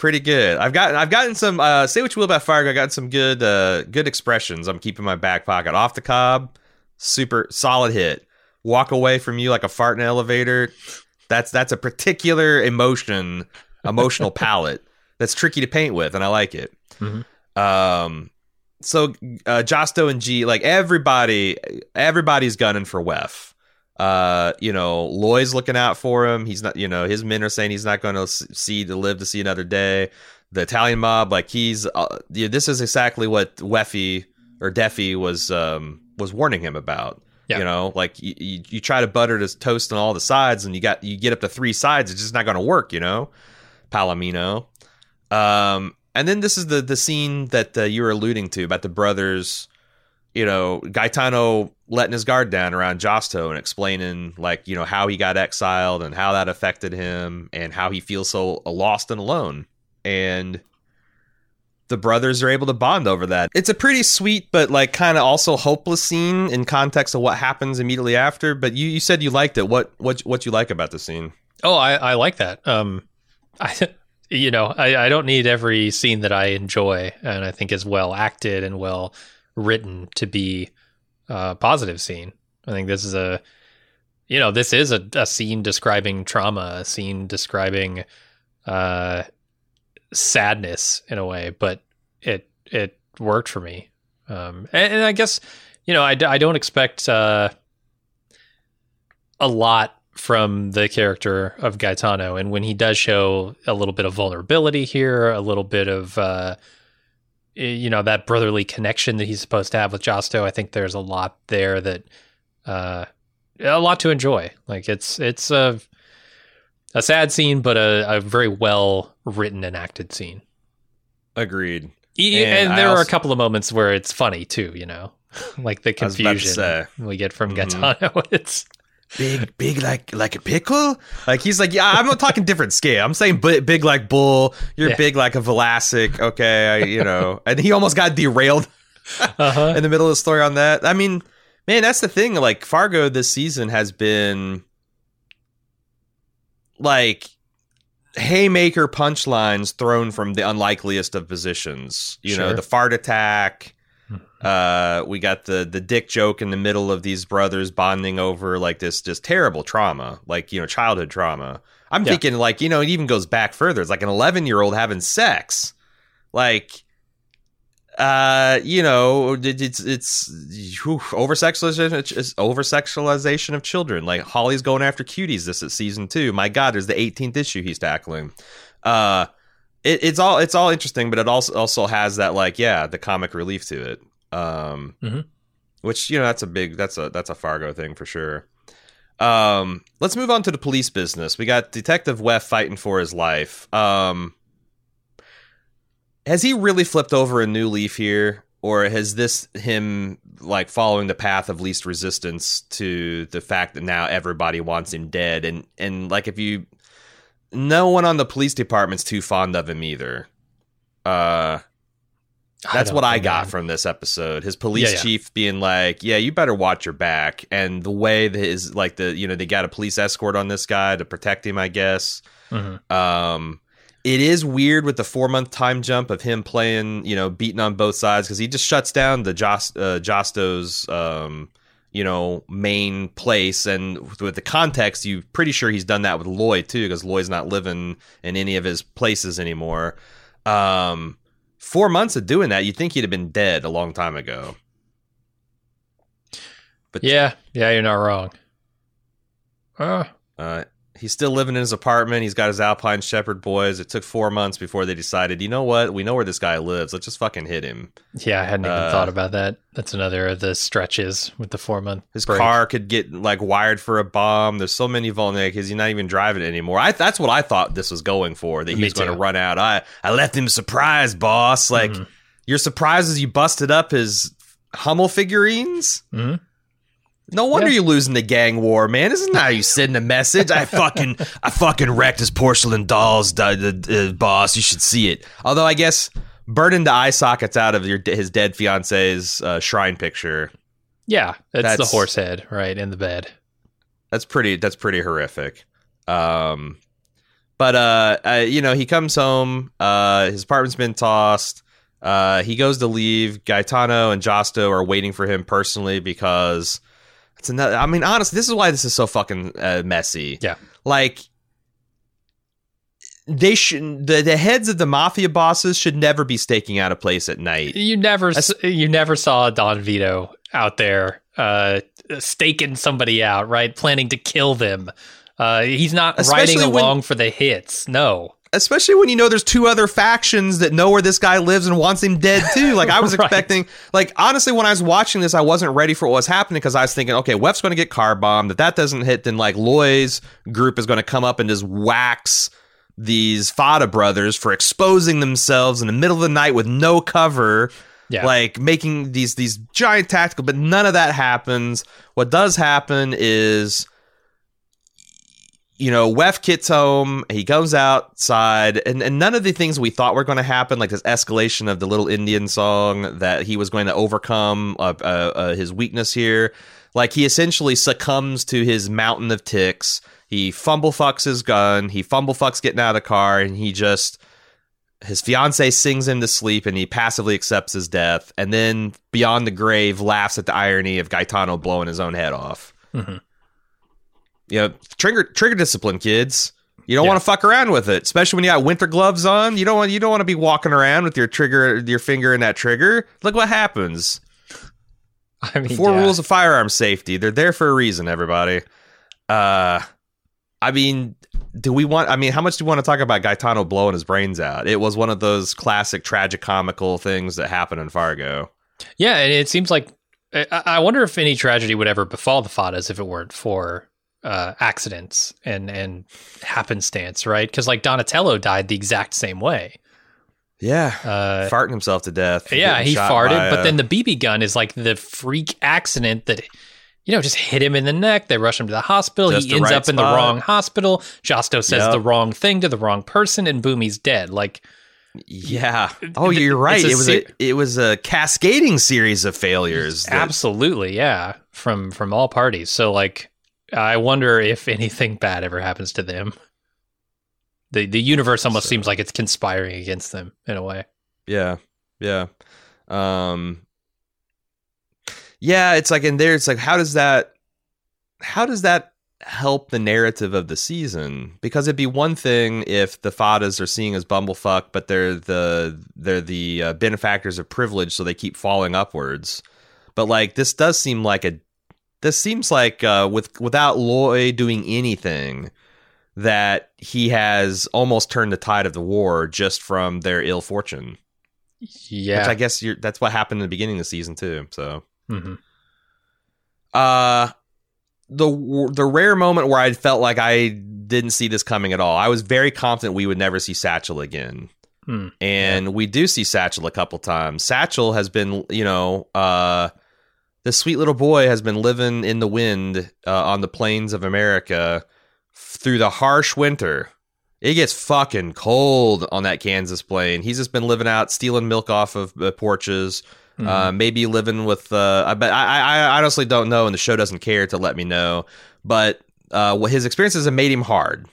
pretty good. I've gotten I've gotten some. Uh, say what you will about Fargo. I got some good uh, good expressions. I'm keeping my back pocket. Off the cob, super solid hit. Walk away from you like a fart in an elevator. That's that's a particular emotion, emotional [laughs] palette that's tricky to paint with, and I like it. Mhm. Um, so uh, Josto and G, like everybody, everybody's gunning for Weff. Uh, you know, Loy's looking out for him. He's not, you know, his men are saying he's not going to see to live to see another day. The Italian mob, like he's, uh, yeah, this is exactly what Weffy or Deafy was um was warning him about. Yeah. You know, like you, you, you try to butter this toast on all the sides, and you got you get up to three sides, it's just not going to work. You know, Palomino. Um, and then this is the the scene that uh, you were alluding to about the brothers. You know, Gaetano letting his guard down around Josto and explaining like you know how he got exiled and how that affected him and how he feels so lost and alone. And the brothers are able to bond over that. It's a pretty sweet, but like kind of also hopeless scene in context of what happens immediately after. But you, you said you liked it. What what what you like about the scene? Oh, I, I like that. Um, I, [laughs] you know, I, I don't need every scene that I enjoy and I think is well acted and well written to be a positive scene. I think this is a, you know, this is a, a scene describing trauma, a scene describing, uh, sadness in a way, but it it worked for me. Um, and, and I guess you know I, I don't expect uh, a lot from the character of Gaetano, and when he does show a little bit of vulnerability here, a little bit of uh, you know that brotherly connection that he's supposed to have with Josto, I think there's a lot there that uh, a lot to enjoy. Like it's it's a a sad scene, but a, a very well written and acted scene. Agreed. E- And And, there are a couple of moments where it's funny too, you know, [laughs] like the I was about to confusion say. we get from Mhm. Gaetano. [laughs] It's big, big like like a pickle. Like he's like, yeah, I'm not talking different scale. I'm saying big, big like bull. You're Yeah. big like a Velasic. Okay, I, you [laughs] know. And he almost got derailed [laughs] uh-huh. in the middle of the story on that. I mean, man, that's the thing. Like Fargo this season has been like haymaker punchlines thrown from the unlikeliest of positions. You know, the fart attack. Uh, we got the the dick joke in the middle of these brothers bonding over like this just terrible trauma, like you know childhood trauma. I'm Yeah. thinking like you know it even goes back further. It's like an 11 year old having sex like uh you know it, it's it's over sexualization over sexualization of children like Hawley's going after cuties this is season two my god there's the 18th issue he's tackling uh it, it's all it's all interesting but it also also has that like yeah the comic relief to it um Mhm. which you know that's a big that's a that's a fargo thing for sure. Um let's move on to the police business. We got detective Weff fighting for his life. Um has he really flipped over a new leaf here or has this him like following the path of least resistance to the fact that now everybody wants him dead? And and like if you no one on the police department's too fond of him either. Uh that's don't what I got I'm- from this episode. His police Yeah, yeah. chief being like, "Yeah, you better watch your back." And the way that his like the you know they got a police escort on this guy to protect him, I guess. Mhm. Um, it is weird with the four month time jump of him playing, you know, beating on both sides because he just shuts down the Jost, uh, Josto's, um, you know, main place. And with the context, you're pretty sure he's done that with Loy too because Loy's not living in any of his places anymore. Um, four months of doing that, you'd think he'd have been dead a long time ago. But Yeah, yeah, you're not wrong. Uh, Uh, he's still living in his apartment. He's got his Alpine Shepherd boys. It took four months before they decided, you know what? We know where this guy lives. Let's just fucking hit him. yeah, I hadn't even Uh, thought about that. That's another of the stretches with the four month. His break. car could get like wired for a bomb. There's so many vulnerabilities because he's not even driving it anymore. I, that's what I thought this was going for. That he Me was going to run out. I I left him surprised, boss. Like Mhm. you're surprised as you busted up his Hummel figurines. Mhm. No wonder Yeah. you're losing the gang war, man. This isn't how you send a message. I fucking, I fucking wrecked his porcelain dolls, boss. You should see it. Although I guess burning the eye sockets out of your his dead fiance's uh, shrine picture. Yeah, it's the horse head right in the bed. That's pretty. That's pretty horrific. Um, but uh, uh, you know, he comes home. Uh, his apartment's been tossed. Uh, he goes to leave. Gaetano and Josto are waiting for him personally because it's another. I mean, honestly, this is why this is so fucking uh, messy. Yeah. like they should. The, the heads of the mafia bosses should never be staking out a place at night. You never, That's- you never saw Don Vito out there uh, staking somebody out, right? Planning to kill them. Uh, he's not riding when- along for the hits. No. Especially when you know there's two other factions that know where this guy lives and wants him dead too. Like I was [laughs] Right. expecting, like honestly, when I was watching this, I wasn't ready for what was happening because I was thinking, okay, Weff's going to get car bombed. If that doesn't hit, then like Loy's group is going to come up and just wax these Fadda brothers for exposing themselves in the middle of the night with no cover. Yeah. Like making these these giant tactical, but none of that happens. What does happen is you know, Weff gets home, he goes outside, and, and none of the things we thought were going to happen, like this escalation of the little Indian song that he was going to overcome uh, uh, uh, his weakness here. Like he essentially succumbs to his mountain of ticks. He fumble fucks his gun. He fumble fucks getting out of the car, and he just his fiance sings him to sleep, and he passively accepts his death. And then beyond the grave, laughs at the irony of Gaetano blowing his own head off Mhm. You know, trigger trigger discipline, kids. You don't Yeah. want to fuck around with it, especially when you got winter gloves on. You don't want you don't want to be walking around with your trigger, your finger in that trigger. Look what happens. [laughs] I mean, Four yeah. rules of firearm safety. They're there for a reason, everybody. Uh, I mean, do we want? I mean, how much do we want to talk about Gaetano blowing his brains out? It was one of those classic tragicomical things that happened in Fargo. Yeah, and it seems like I, I wonder if any tragedy would ever befall the Faddas if it weren't for uh, accidents and and happenstance, right? Because like Donatello died the exact same way. Yeah, Uh, farting himself to death. yeah, he farted, but a- then the BB gun is like the freak accident that you know just hit him in the neck. They rush him to the hospital. Just he the ends right up in the wrong hospital. Josto says Yep. the wrong thing to the wrong person, and boom, he's dead. Like Yeah. Oh, you're right. It was a it was a cascading series of failures. that- Absolutely, yeah, from from all parties. So like I wonder if anything bad ever happens to them. The the universe almost So- seems like it's conspiring against them in a way. Yeah. Yeah. Um Yeah, it's like in there it's like how does that how does that help the narrative of the season because it'd be one thing if the Faddas are seeing as bumblefuck but they're the they're the uh, benefactors of privilege so they keep falling upwards but like this does seem like a this seems like uh, with without Loy doing anything that he has almost turned the tide of the war just from their ill fortune Yeah. which I guess you're, that's what happened in the beginning of the season too. So, Mhm. uh, the the rare moment where I felt like I didn't see this coming at all. I was very confident we would never see Satchel again, Hmm. and we do see Satchel a couple times. Satchel has been, you know, uh, this sweet little boy has been living in the wind uh, on the plains of America through the harsh winter. It gets fucking cold on that Kansas plain. He's just been living out, stealing milk off of uh, porches. Mm-hmm. Uh, maybe living with. Uh, I bet I, I honestly don't know, and the show doesn't care to let me know. But uh, what his experiences have made him hard.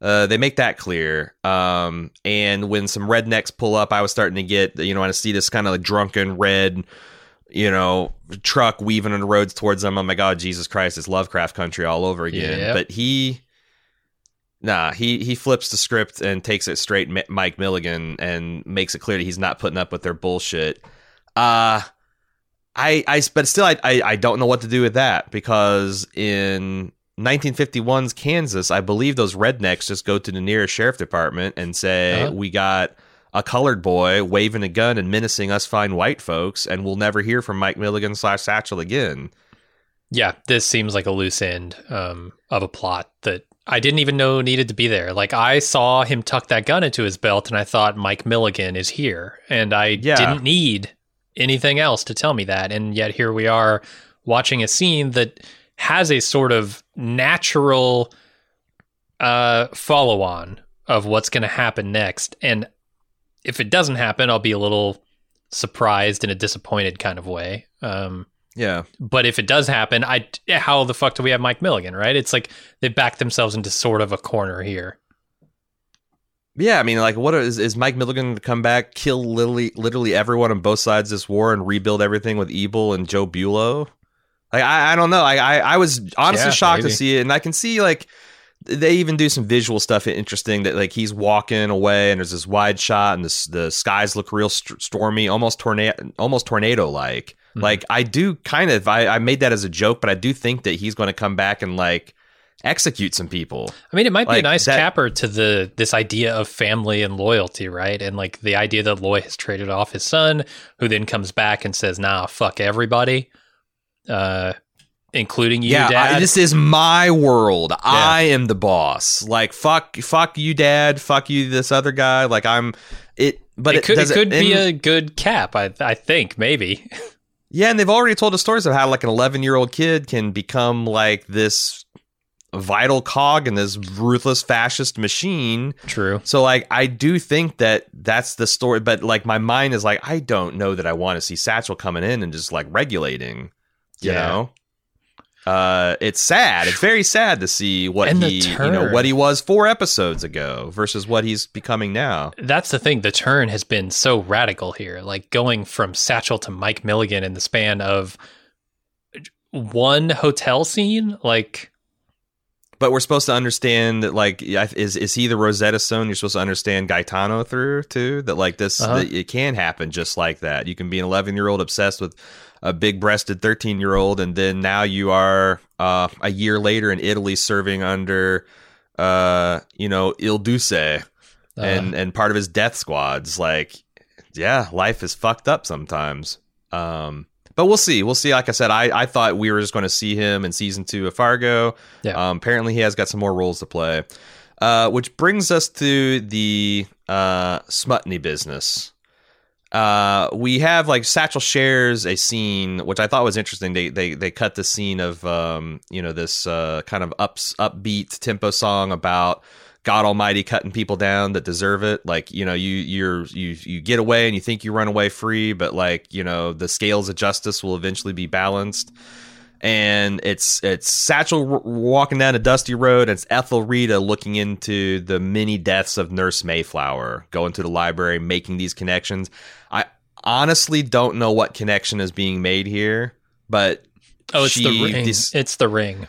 Uh, they make that clear. Um, and when some rednecks pull up, I was starting to get, you know, I see this kind of like drunken red, you know, truck weaving on the roads towards them. Oh my God, Jesus Christ, it's Lovecraft country all over again. But he, nah, he he flips the script and takes it straight Mike Milligan and makes it clear that he's not putting up with their bullshit. Uh I I but still I, I I don't know what to do with that because in 1951's Kansas, I believe those rednecks just go to the nearest sheriff department and say Uh-huh. we got a colored boy waving a gun and menacing us fine white folks, and we'll never hear from Mike Milligan slash Satchel again. Yeah, this seems like a loose end um, of a plot that I didn't even know needed to be there. Like I saw him tuck that gun into his belt, and I thought Mike Milligan is here, and I Yeah. didn't need anything else to tell me that. And yet here we are watching a scene that has a sort of natural uh, follow on of what's going to happen next. And if it doesn't happen, I'll be a little surprised in a disappointed kind of way. Um, Yeah, but if it does happen, I how the fuck do we have Mike Milligan, right? It's like they backed themselves into sort of a corner here. yeah. I mean, like, what is is Mike Milligan to come back, kill literally literally everyone on both sides of this war, and rebuild everything with Ebal and Joe Bulo? Like, I, I don't know. I, I I was honestly Yeah, shocked maybe. to see it, and I can see like they even do some visual stuff interesting that like he's walking away and there's this wide shot and this, the skies look real st- stormy almost tornado almost tornado like Mhm. like i do kind of I, I made that as a joke but i do think that he's going to come back and like execute some people I mean, it might be a nice that- capper to the this idea of family and loyalty, right? And like the idea that Loy has traded off his son, who then comes back and says, "Nah, fuck everybody," uh, including you, yeah Dad. I, this is my world i am the boss like fuck fuck you dad fuck you this other guy like i'm it but it could, it could be and- a good cap. I I think maybe. [laughs] Yeah, and they've already told us stories of how like an 11 year old kid can become like this vital cog in this ruthless fascist machine. True. So like I do think that that's the story, but like my mind is like I don't know that I want to see Satchel coming in and just like regulating. You Yeah. know, uh, it's sad. It's very sad to see what And he, you know, what he was four episodes ago versus what he's becoming now. That's the thing. The turn has been so radical here, like going from Satchel to Mike Milligan in the span of one hotel scene. Like, But we're supposed to understand that, like, is is he the Rosetta Stone? You're supposed to understand Gaetano through too. That like this, Uh-huh. that it can happen just like that. You can be an 11 year old obsessed with a big breasted 13 year old, and then now you are uh, a year later in Italy serving under, uh, you know, Il Duce uh, and and part of his death squads. Like, yeah, life is fucked up sometimes. Um, but we'll see. We'll see. Like I said, I, I thought we were just going to see him in season two of Fargo. Yeah. Um, apparently, he has got some more roles to play. Uh, which brings us to the uh, Smutny business. Uh, we have like Satchel shares a scene, which I thought was interesting. They they they cut the scene of um, you know this uh, kind of ups upbeat tempo song about God Almighty cutting people down that deserve it. Like you know you you're you you get away and you think you run away free, but like you know the scales of justice will eventually be balanced and it's it's Satchel w- walking down a dusty road. And it's Ethelrida looking into the many deaths of Nurse Mayflower, going to the library, making these connections. Honestly don't know what connection is being made here, but oh, it's the ring. dis- it's the ring.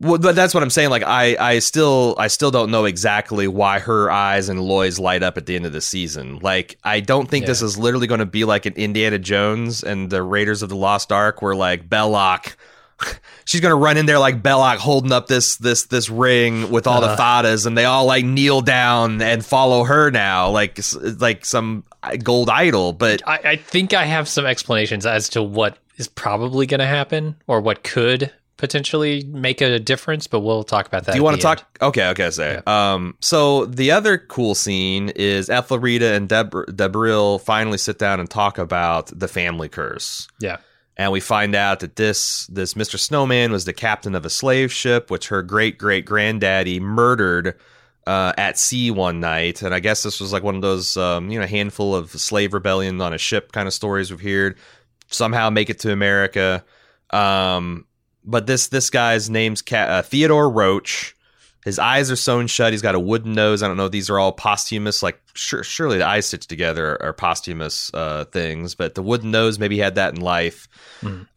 Well, but that's what I'm saying. Like I, I still, I still don't know exactly why her eyes and Loy's light up at the end of the season. Like I don't think this is literally going to be like an Indiana Jones and the Raiders of the Lost Ark, where like Belloc, [laughs] she's going to run in there like Belloc holding up this this this ring with all the uh-huh. Faddas, and they all like kneel down and follow her now, like like some gold idol. But I, I think I have some explanations as to what is probably going to happen or what could potentially make a difference, but we'll talk about that. Do you want to the end. talk? Okay, okay, say. Um, so the other cool scene is Ethelrida and Deb- Dibrell finally sit down and talk about the family curse, Yeah. and we find out that this this Mister Snowman was the captain of a slave ship, which her great great granddaddy murdered. Uh, at sea one night, and I guess this was like one of those, um, you know, handful of slave rebellion on a ship kind of stories we've heard. Somehow make it to America, um, but this this guy's name's uh, Theodore Roach. His eyes are sewn shut. He's got a wooden nose. I don't know. if These are all posthumous. Like sure, surely the eyes stitched together are, posthumous uh, things, but the wooden nose maybe he had that in life.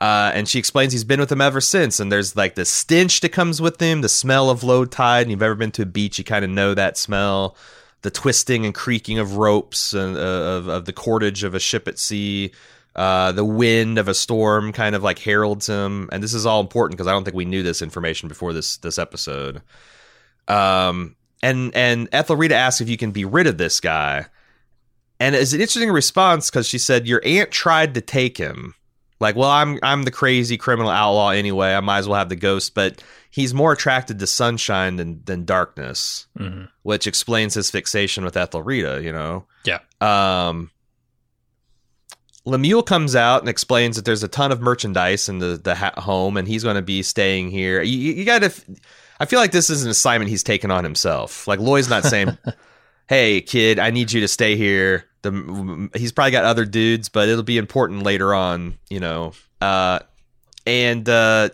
Uh, and she explains he's been with him ever since. And there's like the stench that comes with him, the smell of low tide. And you've ever been to a beach, you kind of know that smell. The twisting and creaking of ropes and uh, of, of the cordage of a ship at sea. Uh, the wind of a storm kind of like heralds him, and this is all important because I don't think we knew this information before this this episode. Um, and and Ethelrida asks if you can be rid of this guy, and it's an interesting response because she said your aunt tried to take him. Like, well, I'm I'm the crazy criminal outlaw anyway. I might as well have the ghost, but he's more attracted to sunshine than than darkness, Mhm. which explains his fixation with Ethelrida. You know. Yeah. Um, Lemuel comes out and explains that there's a ton of merchandise in the the ha- home, and he's going to be staying here. You, you got to. I feel like this is an assignment he's taken on himself. Like Loy's not saying, [laughs] "Hey, kid, I need you to stay here." The he's probably got other dudes, but it'll be important later on, you know. Uh, and uh,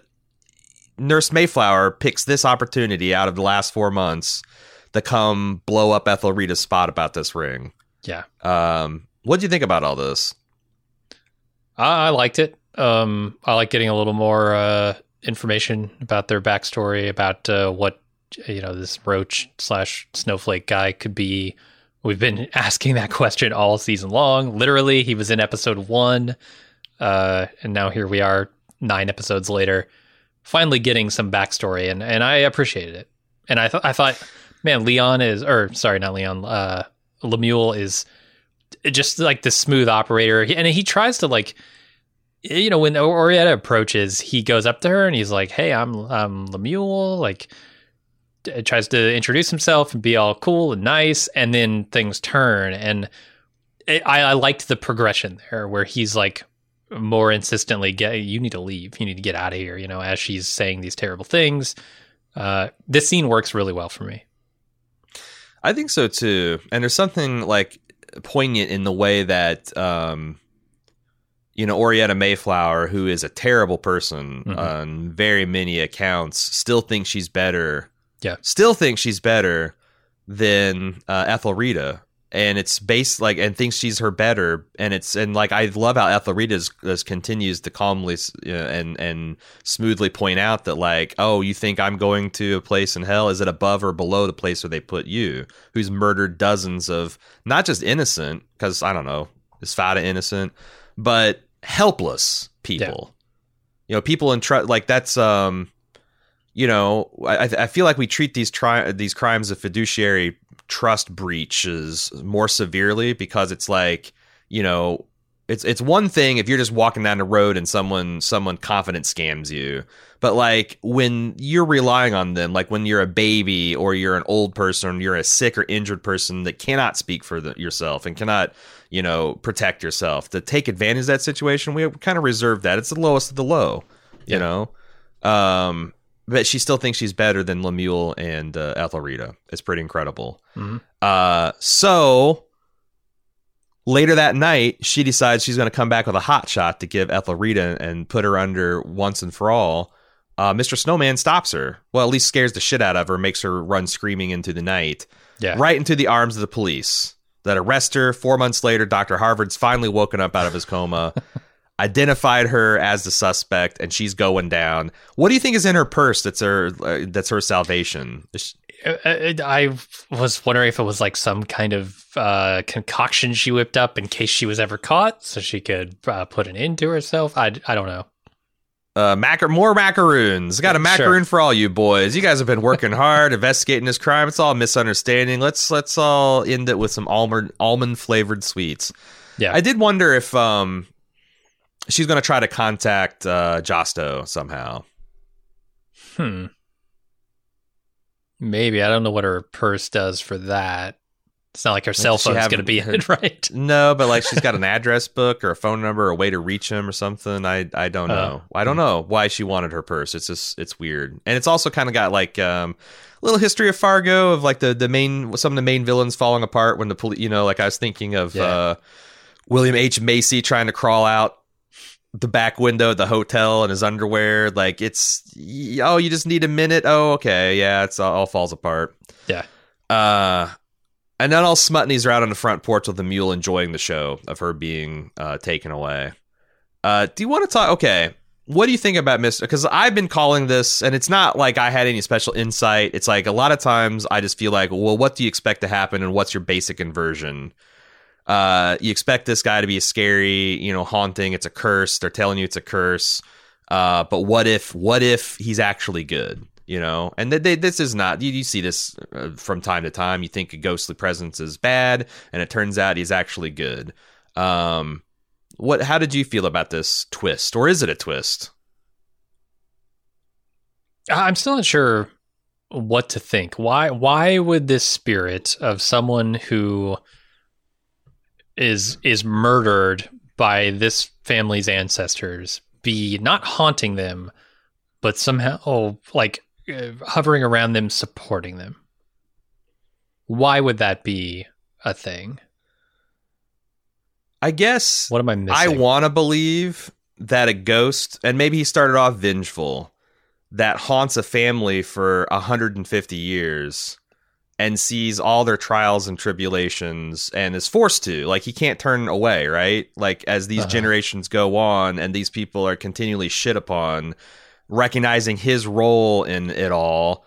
Nurse Mayflower picks this opportunity out of the last four months to come blow up Ethelrida's spot about this ring. Yeah. Um, what do you think about all this? I, I liked it. Um, I like getting a little more uh, information about their backstory, about uh, what you know this roach slash snowflake guy could be. We've been [laughs] asking that question all season long. Literally, he was in episode one, uh, and now here we are, nine episodes later, finally getting some backstory, and and I appreciated it. And I thought I thought, man, Leon is, or sorry, not Leon, uh, Lemuel is just like the smooth operator, and he tries to like you know, when Oraetta approaches, he goes up to her and he's like, "Hey, I'm I'm Lemuel." Like, tries to introduce himself and be all cool and nice, and then things turn. And it, I, I liked the progression there, where he's like more insistently, "Get you need to leave. You need to get out of here." You know, as she's saying these terrible things. Uh, this scene works really well for me. I think so too. And there's something like poignant in the way that um you know Oraetta Mayflower, who is a terrible person Mhm. on very many accounts, still thinks she's better. Yeah. still thinks she's better than uh, Ethelrida, and it's based like and thinks she's her better. And it's and like I love how Ethelrida is, is continues to calmly uh, and and smoothly point out that like oh you think I'm going to a place in hell is it above or below the place where they put you who's murdered dozens of not just innocent because I don't know is Fadda innocent but helpless people. You know people in tr- like that's um you know I, I feel like we treat these tri- these crimes of fiduciary trust breaches more severely because it's like you know it's it's one thing if you're just walking down the road and someone someone confident scams you but like when you're relying on them like when you're a baby or you're an old person or you're a sick or injured person that cannot speak for the, yourself and cannot you know protect yourself to take advantage of that situation we kind of reserve that it's the lowest of the low you know um but she still thinks she's better than Lemuel and uh, Ethelrida. It's pretty incredible. Mhm. Uh, so later that night, she decides she's going to come back with a hot shot to give Ethelrida and put her under once and for all. Uh, Mr. Snowman stops her. Well, at least scares the shit out of her, makes her run screaming into the night, Yeah, right into the arms of the police that arrest her. Four months later, Dr. Harvard's finally woken up out of his coma. [laughs] identified her as the suspect, and she's going down. What do you think is in her purse? That's her. Uh, that's her salvation. Is she- I was wondering if it was like some kind of uh, concoction she whipped up in case she was ever caught, so she could uh, put an end to herself. I, I don't know. Uh, macar- more macaroons. Got a Sure. macaroon for all you boys. You guys have been working hard [laughs] investigating this crime. It's all misunderstanding. Let's let's all end it with some almond almond flavored sweets. Yeah. I did wonder if um she's gonna try to contact uh Josto somehow. Hmm. Maybe I don't know what her purse does for that. It's not like her cell phone's going to be in it, [laughs] right? No, but like she's got an address book or a phone number or a way to reach him or something. I I don't Oh. know. I don't know why she wanted her purse. It's just it's weird. And it's also kind of got like um a little history of Fargo of like the the main some of the main villains falling apart when the police, you know, like I was thinking of Yeah. uh William H Macy trying to crawl out the back window of the hotel in his underwear like it's oh you just need a minute. Oh okay. Yeah, it's all, all falls apart. Yeah. Uh and then all Smutny's are out on the front porch with the mule enjoying the show of her being uh, taken away. Uh, do you want to talk? Okay. What do you think about Mr. Because I've been calling this, and it's not like I had any special insight. It's like a lot of times I just feel like, well, what do you expect to happen, and what's your basic inversion? Uh, you expect this guy to be scary, you know, haunting. It's a curse. They're telling you it's a curse. Uh, but what if, what if he's actually good? You know, and th- they, this is not. You, you see this uh, from time to time. You think a ghostly presence is bad, and it turns out he's actually good. Um, what? How did you feel about this twist, or is it a twist? I'm still not sure what to think. Why why would this spirit of someone who is is murdered by this family's ancestors be not haunting them but somehow like uh, hovering around them supporting them? Why would that be a thing? I guess What am I missing? I want to believe that a ghost, and maybe he started off vengeful, that haunts a family for 150 years and sees all their trials and tribulations and is forced to. Like, he can't turn away, right? Like, as these Uh-huh. generations go on and these people are continually shit upon, recognizing his role in it all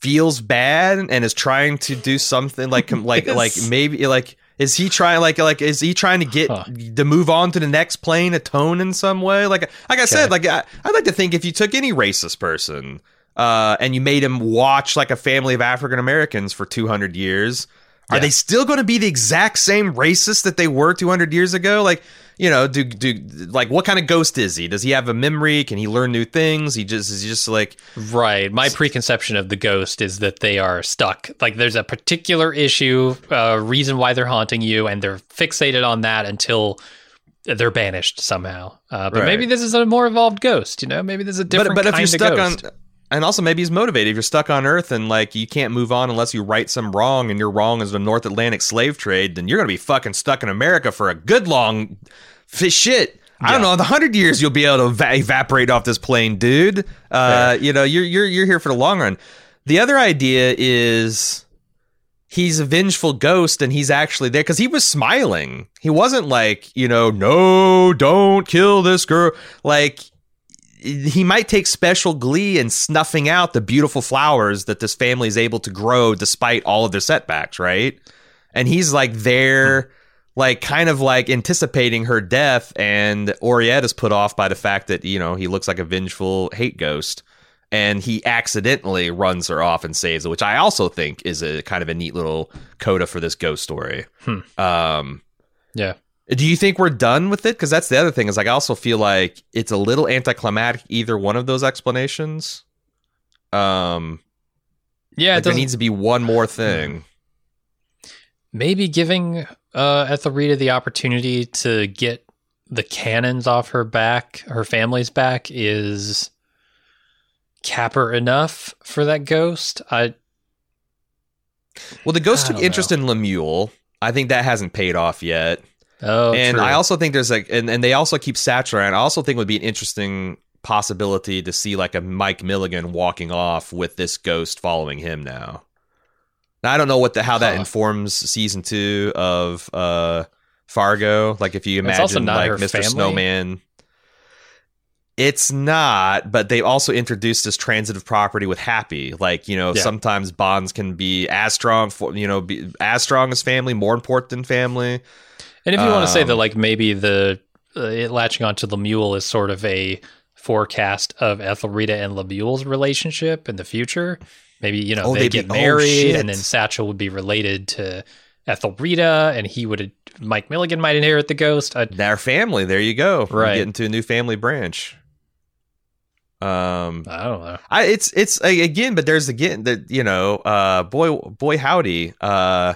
feels bad and is trying to do something like [laughs] like Yes. like maybe like is he trying like like is he trying to get Huh. to move on to the next plane atone in some way like like i said like I, i'd like to think if you took any racist person uh and you made him watch like a family of african americans for 200 years are Yeah. they still going to be the exact same racist that they were 200 years ago like you know do do like what kind of ghost is he does he have a memory can he learn new things he just is he just like Right. My preconception of the ghost is that they are stuck. Like there's a particular issue, uh, reason why they're haunting you, and they're fixated on that until they're banished somehow. Uh, but Right. maybe this is a more evolved ghost. You know, maybe there's a different. but, but if you're of stuck ghost. on and also maybe he's motivated if you're stuck on earth and like you can't move on unless you right some wrong and your wrong is the north atlantic slave trade then you're gonna be fucking stuck in america for a good long f- shit I don't Yeah. know. The hundred years you'll be able to eva- evaporate off this plane, dude. Uh, you know, you're you're you're here for the long run. The other idea is he's a vengeful ghost and he's actually there because he was smiling. He wasn't like, you know, no, don't kill this girl. Like he might take special glee in snuffing out the beautiful flowers that this family is able to grow despite all of their setbacks, right? And he's like there, like kind of like anticipating her death, and Oriette is put off by the fact that, you know, he looks like a vengeful hate ghost. And he accidentally runs her off and saves her, which I also think is a kind of a neat little coda for this ghost story. Hmm. Um, yeah, do you think we're done with it? Because that's the other thing is like I also feel like it's a little anticlimactic either one of those explanations. Um, yeah. like there needs to be one more thing. maybe giving uh, Ethelrida the opportunity to get the Cannons off her back, her family's back, is capper enough for that ghost. I Well, the ghost I took interest in Lemuel. I think that hasn't paid off yet. Oh, and true. I also think there's like, and, and they also keep Satchel around. I also think it would be an interesting possibility to see like a Mike Milligan walking off with this ghost following him now. Now, I don't know what the how that Huh. informs season two of uh Fargo. Like if you imagine like Mr. family? Snowman. It's not, but they also introduced this transitive property with Happy. Like you know, Yeah. sometimes bonds can be as strong for you know be as strong as family, more important than family. And if you want to say that, Um, like maybe the uh, it latching onto Lemuel is sort of a forecast of Ethelrida and Lemuel's relationship in the future. Maybe you know Oh, they get be- oh, married, shit. and then Satchel would be related to Ethelrida, and he would Mike Milligan might inherit the ghost. I, Their family. There you go. Right. get into a new family branch. Um, I don't know. I it's it's again, but there's again that you know, uh, boy boy howdy, uh,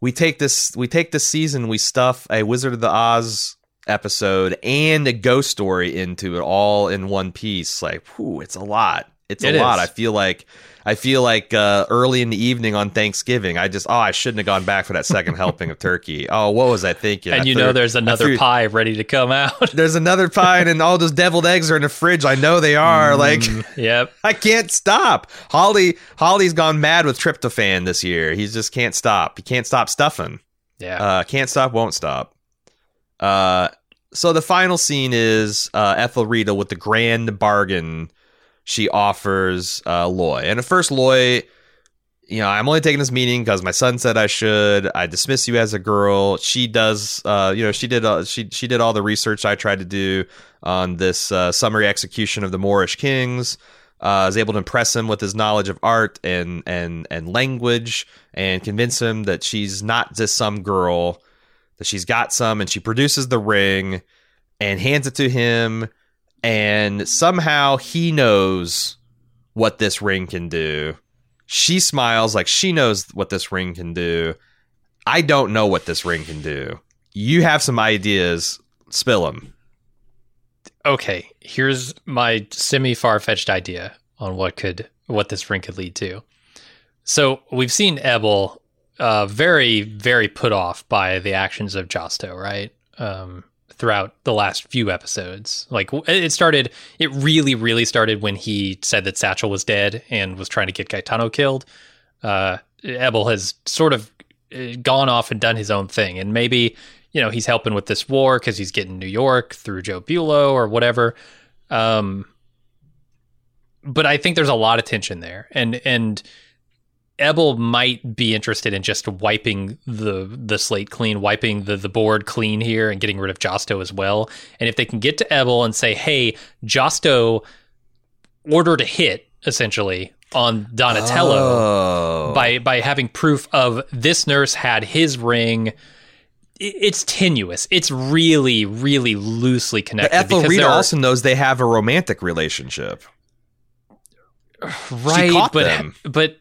we take this we take this season, we stuff a Wizard of the Oz episode and a ghost story into it all in one piece. Like, whew, it's a lot. It's a It lot. I feel like I feel like uh, early in the evening on Thanksgiving, I just oh I shouldn't have gone back for that second [laughs] helping of turkey. Oh, what was I thinking? and I you threw- know there's another threw- pie ready to come out. There's another pie, and all those deviled eggs are in the fridge. I know they are. Like. Mm, yep. [laughs] I can't stop. Hawley Hawley's gone mad with tryptophan this year. He just can't stop. He can't stop stuffing. Yeah. Uh, can't stop, won't stop. Uh, so the final scene is uh, Ethelrida with the grand bargain she offers uh, Loy. And at first, Loy, you know, I'm only taking this meeting because my son said I should. I dismiss you as a girl. She does, uh, you know, she did, uh, she she did all the research I tried to do on this uh, summary execution of the Moorish kings. Uh, I was able to impress him with his knowledge of art and and and language, and convince him that she's not just some girl, that she's got some, and she produces the ring, and hands it to him, and somehow he knows what this ring can do. She smiles like she knows what this ring can do. I don't know what this ring can do. You have some ideas. Spill them. okay, here's my semi far fetched idea on what could what this ring could lead to. So we've seen Ebal uh, very very put off by the actions of Josto, right? Um, throughout the last few episodes, like it started, it really really started when he said that Satchel was dead and was trying to get Gaetano killed. Uh, Ebal has sort of uh, gone off and done his own thing, and maybe you know he's helping with this war because he's getting New York through Joe Bulo or whatever. Um, but I think there's a lot of tension there, and and Ebal might be interested in just wiping the the slate clean, wiping the the board clean here, and getting rid of Josto as well. And if they can get to Ebal and say, "Hey, Josto ordered a hit," essentially on Donatello Oh. by by having proof of this nurse had his ring. It's tenuous. It's really, really loosely But connected. Ethelrida are- also knows they have a romantic relationship. right, but them. but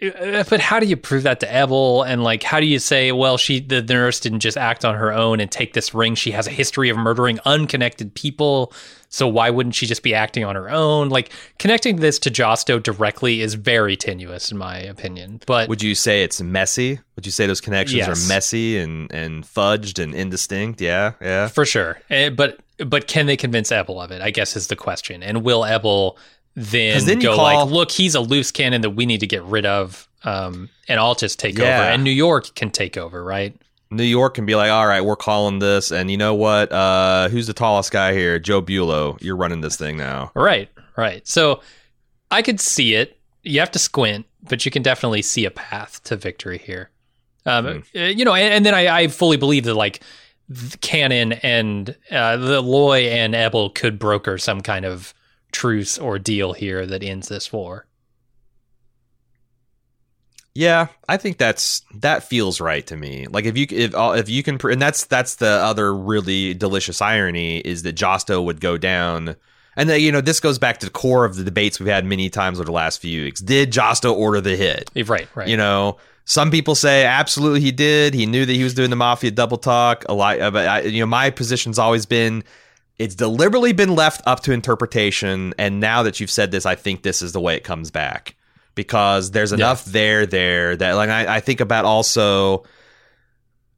but how do you prove that to Ebal? And like, how do you say, well, she the nurse didn't just act on her own and take this ring? She has a history of murdering unconnected people. So why wouldn't she just be acting on her own? Like connecting this to Josto directly is very tenuous, in my opinion. But Would you say it's messy? Would you say those connections Yes. are messy and, and fudged and indistinct? Yeah, yeah. For sure. Eh, but but can they convince Ebal of it? I guess is the question. And will Ebal then, go call- like, look, he's a loose cannon that we need to get rid of, um, and I'll just take Yeah. over, and New York can take over, right? New York can be like, all right, we're calling this, and you know what? Uh, who's the tallest guy here? Joe Bulo. You're running this thing now. Right, right. So I could see it. You have to squint, but you can definitely see a path to victory here. Um, uh, You know, and, and then I, I fully believe that like Cannon and uh, the Loy and Ebal could broker some kind of truce or deal here that ends this war. Yeah, I think that's that feels right to me. Like if you if uh, if you can, and that's that's the other really delicious irony is that Josto would go down, and then you know this goes back to the core of the debates we've had many times over the last few weeks. Did Josto order the hit? Eh, Right, right. You know, some people say absolutely he did. He knew that he was doing the mafia double talk. A lot, uh, but I, you know, my position's always been it's deliberately been left up to interpretation. And now that you've said this, I think this is the way it comes back. Because there's enough there there that like I, I think about also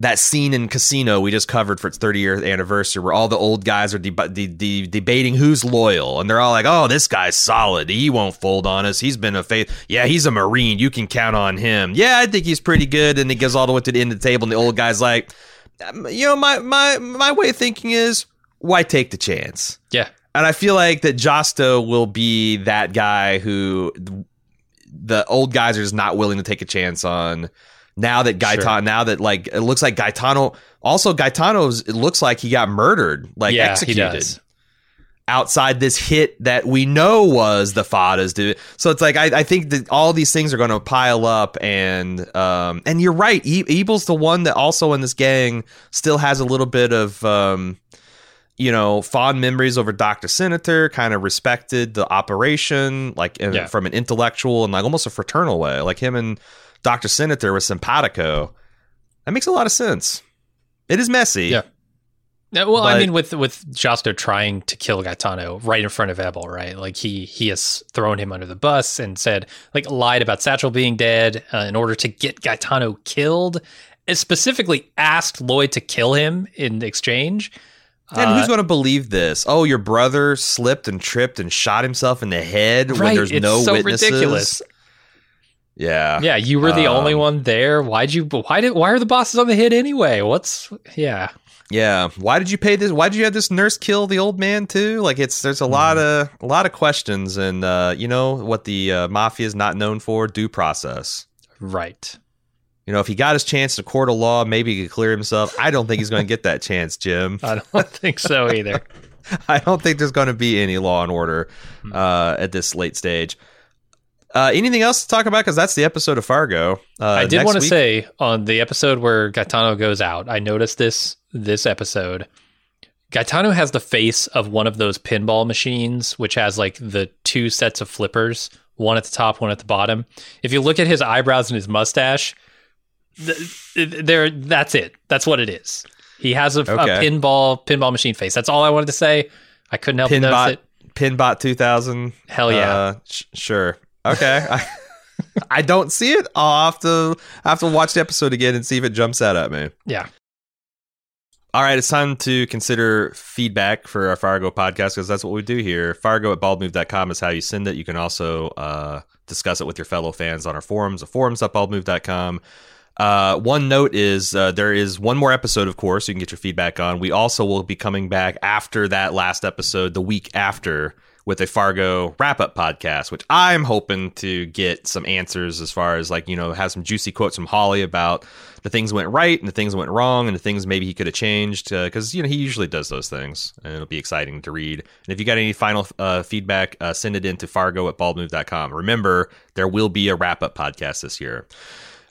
that scene in Casino we just covered for its 30 year anniversary where all the old guys are deb- de- de- debating who's loyal and they're all like oh this guy's solid. He won't fold on us. He's been a faith yeah he's a marine. You can count on him. Yeah I think he's pretty good. And he goes all the way to the end of the table and the old guy's like um, you know, my my my way of thinking is why take the chance? Yeah. And I feel like that Josto will be that guy who the old guys are just not willing to take a chance on. Now that Gaetano, Sure. now that like it looks like Gaetano, also Gaetano's, it looks like he got murdered, like yeah, executed outside this hit that we know was the Faddas do. So it's like I, I think that all these things are going to pile up, and um, and you're right. E- Ebal's the one that also in this gang still has a little bit of um, you know fond memories over Doctor Senator. Kind of respected the operation, like in, Yeah. from an intellectual and like almost a fraternal way. Like him and Doctor Senator was simpatico. That makes a lot of sense. It is messy. Yeah. Yeah, well, I mean, with with Josto trying to kill Gaetano right in front of Ebal, right? Like he he has thrown him under the bus and said, like, lied about Satchel being dead uh, in order to get Gaetano killed. And specifically asked Lloyd to kill him in exchange. And Uh, who's going to believe this? Oh, your brother slipped and tripped and shot himself in the head when Right, there's it's no so witnesses. ridiculous. Yeah. Yeah, you were the only Um, one there. Why'd you? Why did? Why are the bosses on the hit anyway? What's? Yeah, Yeah. Why did you pay this? Why did you have this nurse kill the old man too? Like it's there's a lot Mm-hmm. of a lot of questions, and uh, you know what the uh, mafia is not known for: due process. right. You know, if he got his chance to court a law, maybe he could clear himself. I don't think he's going to get that chance, Jim. [laughs] I don't think so either. [laughs] I don't think there's going to be any law and order Hmm. uh, at this late stage. Uh, anything else to talk about? Because that's the episode of Fargo. Uh, I did want to week- say on the episode where Gaetano goes out, I noticed this this episode. Gaetano has the face of one of those pinball machines, which has like the two sets of flippers, one at the top, one at the bottom. If you look at his eyebrows and his mustache, there, that's it. That's what it is. He has a, a pinball pinball machine face. That's all I wanted to say. I couldn't help but notice Pinbot, it. Pinbot 2000. Hell yeah. Uh, sh- sure. Okay. [laughs] I, I don't see it. I'll have to I have to watch the episode again and see if it jumps out at me. Yeah. All right, it's time to consider feedback for our Fargo podcast because that's what we do here. Fargo at baldmove.com is how you send it. You can also uh, discuss it with your fellow fans on our forums, the forums at forums.baldmove.com. Uh, one note is uh, there is one more episode, of course, you can get your feedback on. We also will be coming back after that last episode, the week after, with a Fargo wrap up podcast, which I'm hoping to get some answers as far as like, you know, have some juicy quotes from Hawley about the things went right and the things went wrong and the things maybe he could have changed because, you know, he usually does those things and it'll be exciting to read. And if you got any final uh, feedback, uh, send it in to fargo at baldmove.com. Remember, there will be a wrap up podcast this year.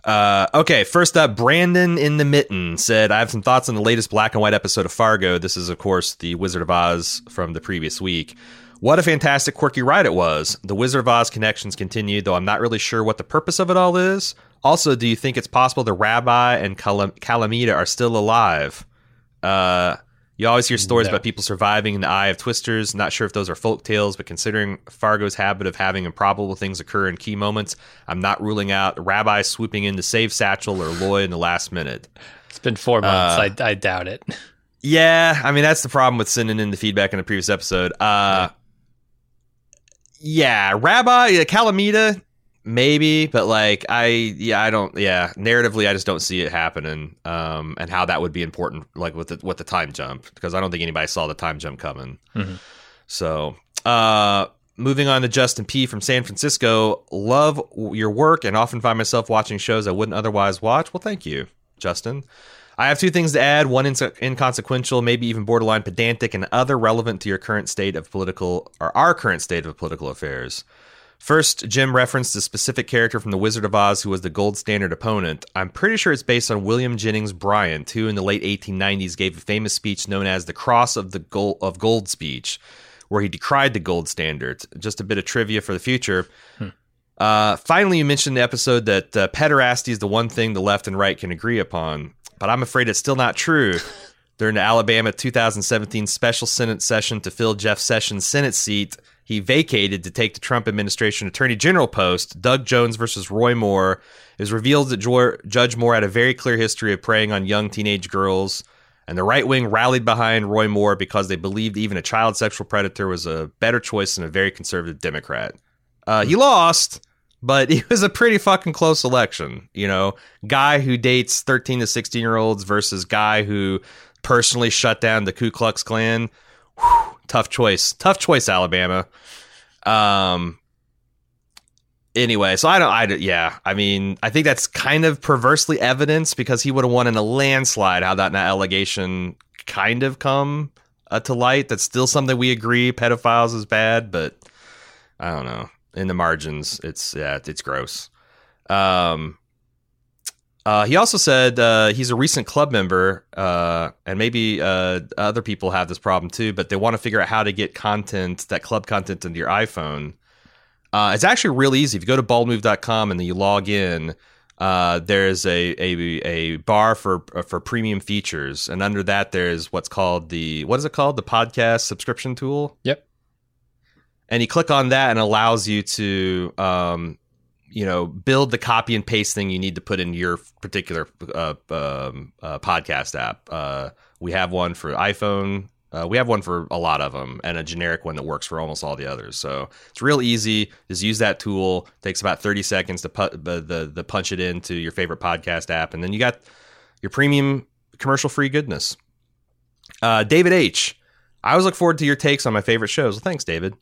Uh, okay, first up, Brandon in the Mitten said, I have some thoughts on the latest black and white episode of Fargo. This is, of course, the Wizard of Oz from the previous week. What a fantastic, quirky ride it was. The Wizard of Oz connections continue, though I'm not really sure what the purpose of it all is. Also, do you think it's possible the Rabbi and Calam- Calamita are still alive? Uh, you always hear stories No. about people surviving in the eye of twisters. Not sure if those are folk tales, but considering Fargo's habit of having improbable things occur in key moments, I'm not ruling out Rabbi swooping in to save Satchel or Lloyd in the last minute. It's been four months. Uh, I, I doubt it. [laughs] Yeah, I mean that's the problem with sending in the feedback in the previous episode. Uh, yeah, Rabbi uh, Calamita, maybe, but like I, yeah, I don't, yeah, narratively, I just don't see it happening. Um, and how that would be important, like with the with the time jump, because I don't think anybody saw the time jump coming. Mhm. So, uh. Moving on to Justin P from San Francisco. Love your work and often find myself watching shows I wouldn't otherwise watch. Well, thank you, Justin. I have two things to add one inse- inconsequential, maybe even borderline pedantic, and other relevant to your current state of political or our current state of political affairs. First, Jim referenced a specific character from The Wizard of Oz who was the gold standard opponent. I'm pretty sure it's based on William Jennings Bryant, who in the late 1890s gave a famous speech known as the Cross of the Gold of Gold speech, where he decried the gold standard. Just a bit of trivia for the future. Uh, finally, you mentioned the episode that uh, pederasty is the one thing the left and right can agree upon, but I'm afraid it's still not true. [laughs] During the Alabama 2017 special Senate session to fill Jeff Sessions' Senate seat, he vacated to take the Trump administration Attorney General post. Doug Jones versus Roy Moore. It was revealed that Judge Moore had a very clear history of preying on young teenage girls, and the right wing rallied behind Roy Moore because they believed even a child sexual predator was a better choice than a very conservative Democrat. Uh, he lost, but [laughs] it was a pretty fucking close election. You know, guy who dates 13 to 16 year olds versus guy who personally shut down the Ku Klux Klan. Whew, tough choice. Tough choice, Alabama. Um. Anyway, so I don't. I yeah. I mean, I think that's kind of perversely evidence because he would have won in a landslide. How that allegation kind of come uh, to light. That's still something we agree. Pedophiles is bad, but I don't know. In the margins, it's yeah, it's gross. Um. Uh, he also said uh, he's a recent club member, uh, and maybe uh, other people have this problem too, but they want to figure out how to get content, that club content, into your iPhone. Uh, it's actually real easy. If you go to baldmove.com and then you log in, uh, there's a, a a bar for for premium features, and under that there's what's called the what is it called the podcast subscription tool. Yep. And you click on that, and allows you to um, you know build the copy and paste thing you need to put in your particular uh, um, uh, podcast app. Uh, we have one for iPhone. Uh, we have one for a lot of them, and a generic one that works for almost all the others. So it's real easy. Just use that tool. takes about thirty seconds to put the, the the punch it into your favorite podcast app, and then you got your premium commercial free goodness. Uh, David H. I always look forward to your takes on my favorite shows. Well, thanks, David.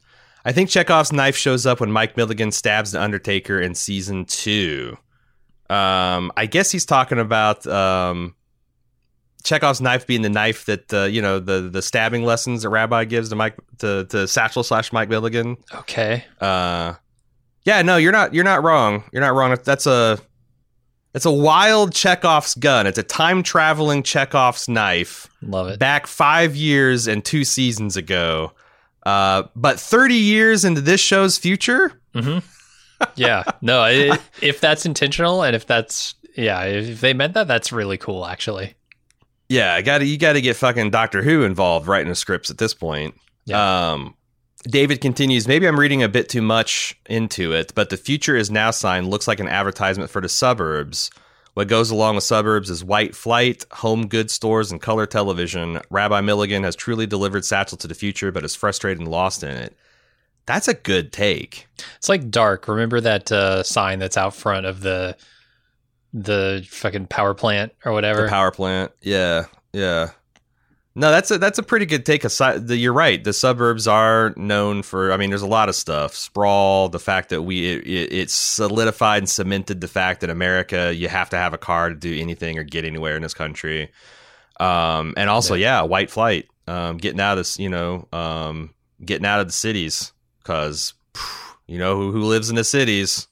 I think Chekhov's knife shows up when Mike Milligan stabs the Undertaker in season two. Um, I guess he's talking about um, Chekhov's knife being the knife that uh, you know the the stabbing lessons that Rabbi gives to Mike to to Satchel slash Mike Milligan. Okay. Uh, yeah, no, you're not you're not wrong. You're not wrong. That's a it's a wild Chekhov's gun. It's a time traveling Chekhov's knife Love it. back five years and two seasons ago. Uh, but 30 years into this show's future, hmm yeah. No, i [laughs] if that's intentional and if that's yeah, if they meant that, that's really cool. Actually. yeah, I got to you got to get fucking Doctor Who involved writing the scripts at this point. Um, David continues. Maybe I'm reading a bit too much into it, but the future is now sign looks like an advertisement for the suburbs. What goes along with suburbs is white flight, home goods stores, and color television. Rabbi Milligan has truly delivered Satchel to the future, but is frustrated and lost in it. That's a good take. It's like dark. Remember that uh, sign that's out front of the the fucking power plant or whatever. The power plant. Yeah, yeah. No, that's a that's a pretty good take. Aside, the, you're right. The suburbs are known for. I mean, there's a lot of stuff. Sprawl. The fact that we it, it, solidified and cemented the fact that America, you have to have a car to do anything or get anywhere in this country. Um, and also, yeah, white flight. Um, getting out of this, you know, um, getting out of the cities because you know who who lives in the cities,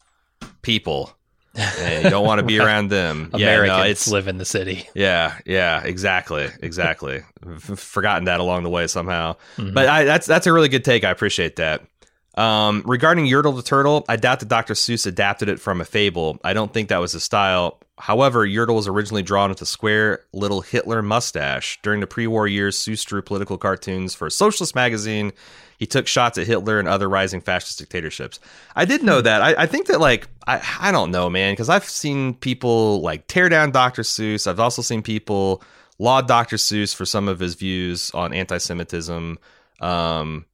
people. You don't want to be [laughs] around them. yeah, Americans no, it's live in the city. yeah, yeah, exactly, exactly. Forgotten that along the way somehow, Mhm. but I, that's that's a really good take. I appreciate that. Um, regarding Yertle the Turtle, I doubt that Dr. Seuss adapted it from a fable. I don't think that was his style. However, Yertle was originally drawn with a square little Hitler mustache. During the pre-war years, Seuss drew political cartoons for a socialist magazine. He took shots at Hitler and other rising fascist dictatorships. I did know that. I, I think that like I, I don't know, man, because I've seen people like tear down Dr. Seuss. I've also seen people laud Dr. Seuss for some of his views on anti-Semitism. Um,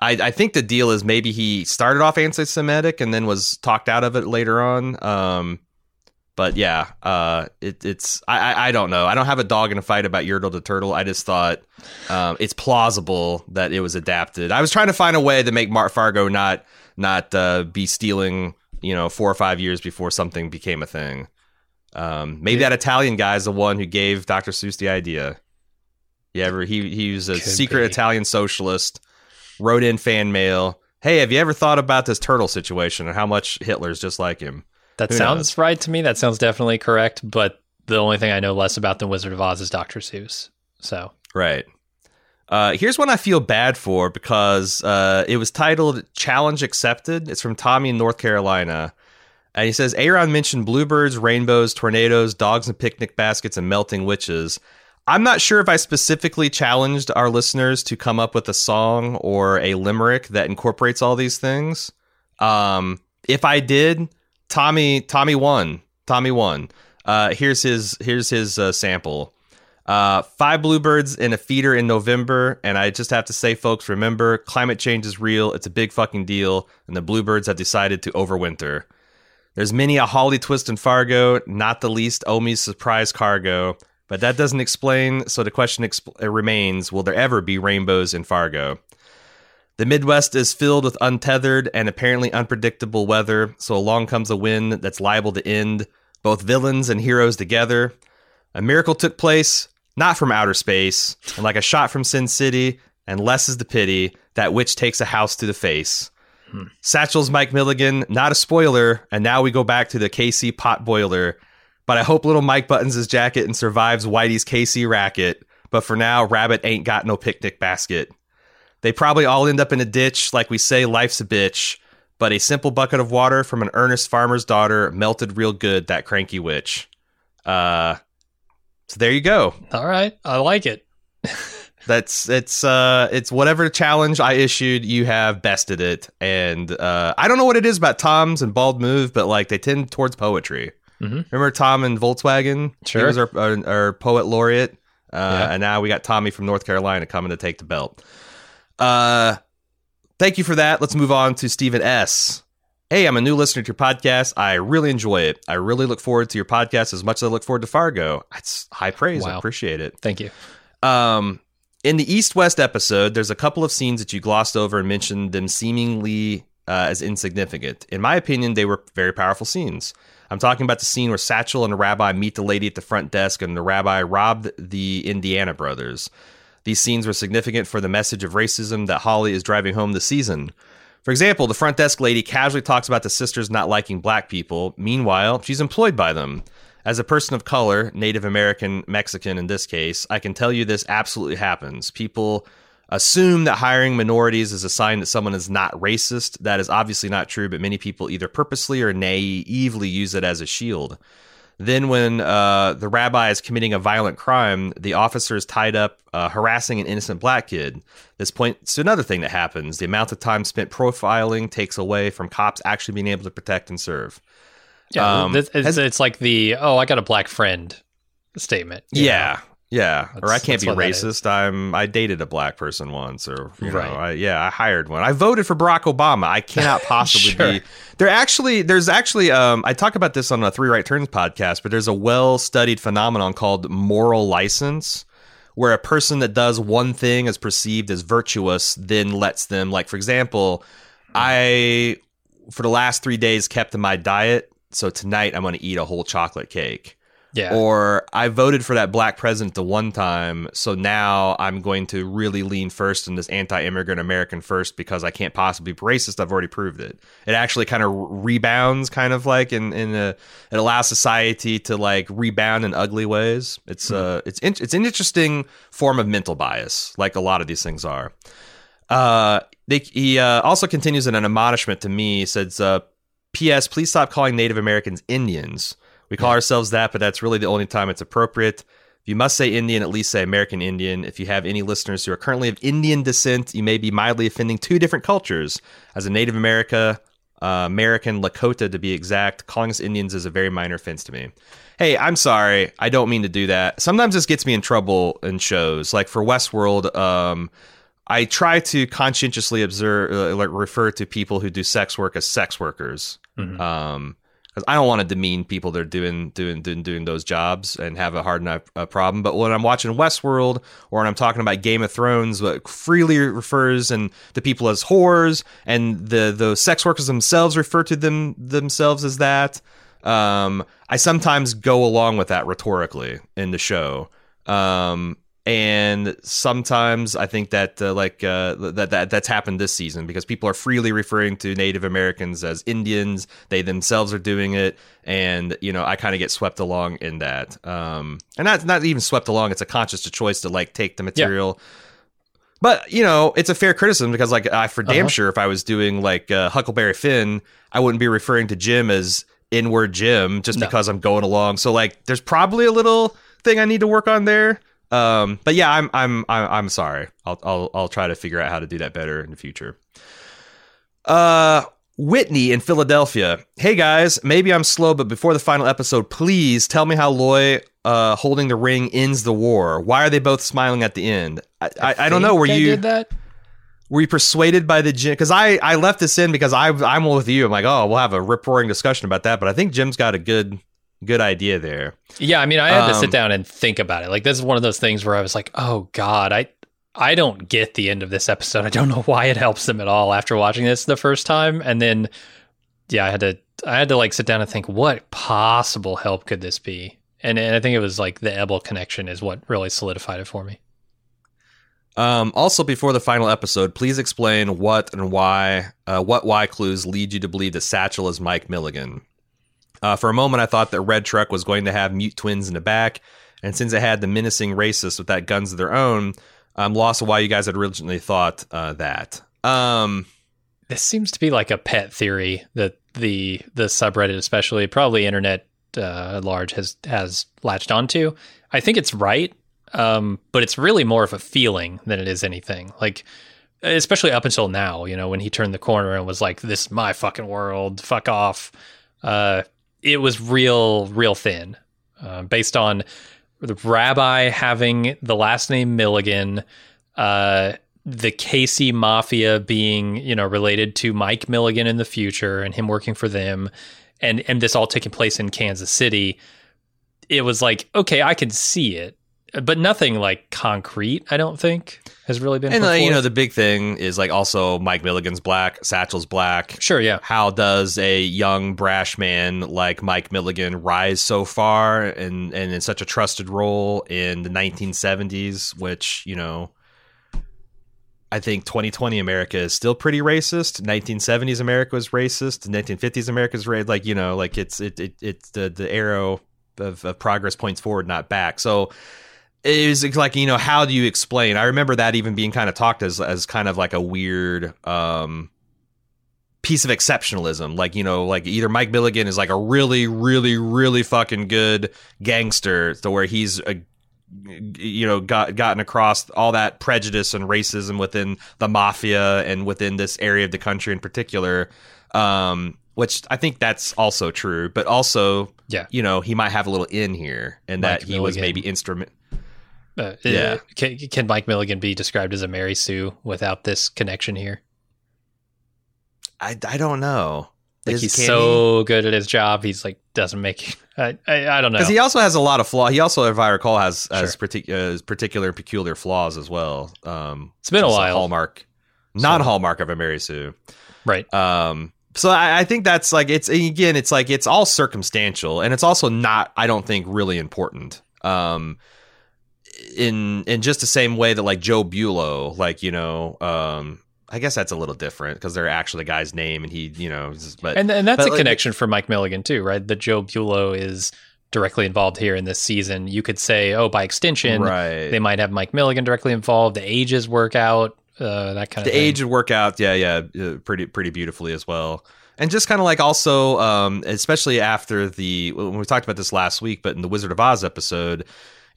I, I think the deal is maybe he started off anti-Semitic and then was talked out of it later on. Um, but yeah, uh, it, it's I, I don't know. I don't have a dog in a fight about Yertle the Turtle. I just thought um, it's plausible that it was adapted. I was trying to find a way to make Mark Fargo not not uh, be stealing, you know, four or five years before something became a thing. Um, maybe that Italian guy is the one who gave Dr. Seuss the idea. Yeah, ever he he was a Could secret be. Italian socialist. Wrote in fan mail. Hey, have you ever thought about this turtle situation and how much Hitler's just like him? That Who sounds knows? right to me. That sounds definitely correct. But the only thing I know less about than Wizard of Oz is Dr. Seuss. So Right. Uh, here's one I feel bad for because uh, it was titled Challenge Accepted. It's from Tommy in North Carolina. And he says Aaron mentioned bluebirds, rainbows, tornadoes, dogs and picnic baskets, and melting witches. I'm not sure if I specifically challenged our listeners to come up with a song or a limerick that incorporates all these things. Um, if I did, Tommy Tommy won. Tommy won. Uh, here's his here's his uh, sample. Uh, five bluebirds in a feeder in November, and I just have to say, folks, remember climate change is real. It's a big fucking deal, and the bluebirds have decided to overwinter. There's many a Hawley twist in Fargo, not the least Omi's surprise cargo. But that doesn't explain, so the question exp- remains will there ever be rainbows in Fargo? The Midwest is filled with untethered and apparently unpredictable weather, so along comes a wind that's liable to end both villains and heroes together. A miracle took place, not from outer space, and like a shot from Sin City, and less is the pity, that witch takes a house to the face. Hmm. Satchel's Mike Milligan, not a spoiler, and now we go back to the KC pot boiler. But I hope little Mike buttons his jacket and survives Whitey's KC racket. But for now, Rabbit ain't got no picnic basket. They probably all end up in a ditch, like we say, life's a bitch. But a simple bucket of water from an earnest farmer's daughter melted real good that cranky witch. Uh, so there you go. All right, I like it. [laughs] That's it's uh it's whatever challenge I issued, you have bested it, and uh I don't know what it is about Tom's and Bald Move, but like they tend towards poetry. Mhm. Remember Tom and Volkswagen? Sure. he was our, our, our poet laureate, uh, Yeah. and now we got Tommy from North Carolina coming to take the belt. Uh, thank you for that. Let's move on to Stephen S. Hey, I'm a new listener to your podcast. I really enjoy it. I really look forward to your podcast as much as I look forward to Fargo. That's high praise. I appreciate it. Thank you. Um, in the East West episode, there's a couple of scenes that you glossed over and mentioned them seemingly uh, as insignificant. In my opinion, they were very powerful scenes. I'm talking about the scene where Satchel and the rabbi meet the lady at the front desk and the rabbi robbed the Indiana brothers. These scenes were significant for the message of racism that Hawley is driving home this season. For example, the front desk lady casually talks about the sisters not liking black people. Meanwhile, she's employed by them. As a person of color, Native American, Mexican in this case, I can tell you this absolutely happens. People assume that hiring minorities is a sign that someone is not racist. That is obviously not true, but many people either purposely or naively use it as a shield. Then, when uh, the rabbi is committing a violent crime, the officer is tied up uh, harassing an innocent black kid. This points to another thing that happens. The amount of time spent profiling takes away from cops actually being able to protect and serve. Yeah, Um, this- it's, has- it's like the oh, I got a black friend statement. Yeah. know? Yeah, or I can't be what that is. racist. I'm I dated a black person once, or you Right. know, I, yeah, I hired one. I voted for Barack Obama. I cannot [laughs] possibly Sure. be. There actually, there's actually, um, I talk about this on a Three Right Turns podcast, but there's a well studied phenomenon called moral license, where a person that does one thing is perceived as virtuous, then lets them, like for example, I for the last three days kept to my diet, so tonight I'm going to eat a whole chocolate cake yeah. or I voted for that black president the one time, so now I'm going to really lean first in this anti-immigrant American first because I can't possibly be racist. I've already proved it. It actually kind of rebounds, kind of like in in a, it allows society to like rebound in ugly ways. It's uh it's in, it's an interesting form of mental bias, like a lot of these things are. Uh, they, he uh, also continues in an admonishment to me. Says, uh, "P.S. Please stop calling Native Americans Indians. We call ourselves that, but that's really the only time it's appropriate. If you must say Indian, at least say American Indian. If you have any listeners who are currently of Indian descent, you may be mildly offending two different cultures. As a Native America, uh, American Lakota to be exact, calling us Indians is a very minor offense to me. Hey, I'm sorry. I don't mean to do that. Sometimes this gets me in trouble in shows. Like for Westworld, um, I try to conscientiously observe, uh, like refer to people who do sex work as sex workers. Mhm. Um, because I don't want to demean people that are doing doing doing doing those jobs and have a hard enough uh, problem. But when I'm watching Westworld or when I'm talking about Game of Thrones, what freely refers and the people as whores, and the the sex workers themselves refer to them themselves as that. Um, I sometimes go along with that rhetorically in the show. Um, and sometimes I think that uh, like uh, that that that's happened this season because people are freely referring to Native Americans as Indians. They themselves are doing it, and you know I kind of get swept along in that. Um, and not not even swept along. It's a conscious choice to like take the material. But you know, it's a fair criticism because, like, I for damn Uh-huh. sure, if I was doing like uh, Huckleberry Finn, I wouldn't be referring to Jim as inward Jim just No. because I'm going along. So, like, there's probably a little thing I need to work on there. Um, but yeah, I'm I'm I'm, I'm sorry. I'll, I'll I'll try to figure out how to do that better in the future. Uh, Whitney in Philadelphia. Hey guys, maybe I'm slow, but before the final episode, please tell me how Loy uh, holding the ring ends the war. Why are they both smiling at the end? I, I, I don't know. Were you did that? were you persuaded by the Jim? Because I I left this in because I I'm with you. I'm like, oh, we'll have a rip roaring discussion about that. But I think Jim's got a good good idea there. Yeah, I mean, I had to Um, sit down and think about it. Like, this is one of those things where I was like, "Oh God, I, I don't get the end of this episode. I don't know why it helps them at all." After watching this the first time, and then, yeah, I had to, I had to like sit down and think, what possible help could this be? And, and I think it was like the Ebal connection is what really solidified it for me. Um, also, before the final episode, please explain what and why, uh, what why clues lead you to believe that Satchel is Mike Milligan. Uh, for a moment, I thought that Red Truck was going to have mute twins in the back, and since it had the menacing racists with that guns of their own, I'm lost of why you guys had originally thought uh, that. Um, This seems to be like a pet theory that the the subreddit, especially probably internet uh, at large, has has latched onto. I think it's right, um, but it's really more of a feeling than it is anything. Like, especially up until now, you know, when he turned the corner and was like, "This is my fucking world, fuck off." Uh, it was real, real thin, uh, based on the rabbi having the last name Milligan. Uh, the Casey Mafia being, you know, related to Mike Milligan in the future and him working for them and and this all taking place in Kansas City, it was like, okay, I can see it. But nothing like concrete, I don't think, has really been and put uh, you know the big thing is like also Mike Milligan's black, Satchel's black. Sure, yeah. How does a young brash man like Mike Milligan rise so far and and in such a trusted role in the 1970s, which you know. I think 2020 America is still pretty racist. 1970s America was racist. 1950s America is like you know, like it's it, it it's the the arrow of, of progress points forward, not back. So it was like you know how do you explain? I remember that even being kind of talked as as kind of like a weird um piece of exceptionalism. Like you know like either mike milligan is like a really really really fucking good gangster to where he's a you know got gotten across all that prejudice and racism within the mafia and within this area of the country in particular um which i think that's also true but also Yeah. you know he might have a little in here and Mike that he was maybe instrument Uh, Yeah. Can, can Mike Milligan be described as a Mary Sue without this connection here? I, I don't know. Like Is- he's so good at his job, he's like doesn't make. [laughs] I I, I don't know. because he also has a lot of flaw. He also, if I recall, has has Sure. partic- uh, particular peculiar flaws as well. Um, It's been a while. hallmark, non hallmark of a Mary Sue. right. Um, so I, I think that's like it's again, it's like it's all circumstantial, and it's also not. I don't think really important. Um, in in just the same way that like Joe Bulo, like you know, um, I guess that's a little different because they're actually the guy's name, and he, you know, just- but And and that's but, a like, connection for Mike Milligan too, right? That Joe Bulo is directly involved here in this season. You could say, oh, by extension, right. they might have Mike Milligan directly involved. The ages work out, uh, that kind the of. The age would work out yeah yeah uh, pretty pretty beautifully as well and just kind of like also um especially after the when we talked about this last week but in the wizard of oz episode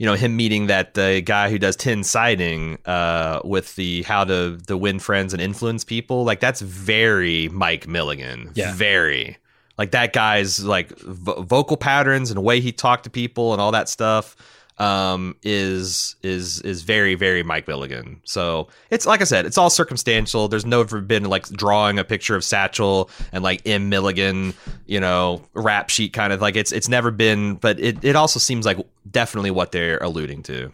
you know him meeting that uh, guy who does tin siding uh with the how to the win friends and influence people like that's very mike milligan Yeah. very like that guy's like vo- vocal patterns and the way he talked to people and all that stuff um is is is very very Mike Milligan. So it's like I said, it's all circumstantial. There's never been like drawing a picture of Satchel and like M Milligan, you know, rap sheet kind of like it's it's never been, but it it also seems like definitely what they're alluding to.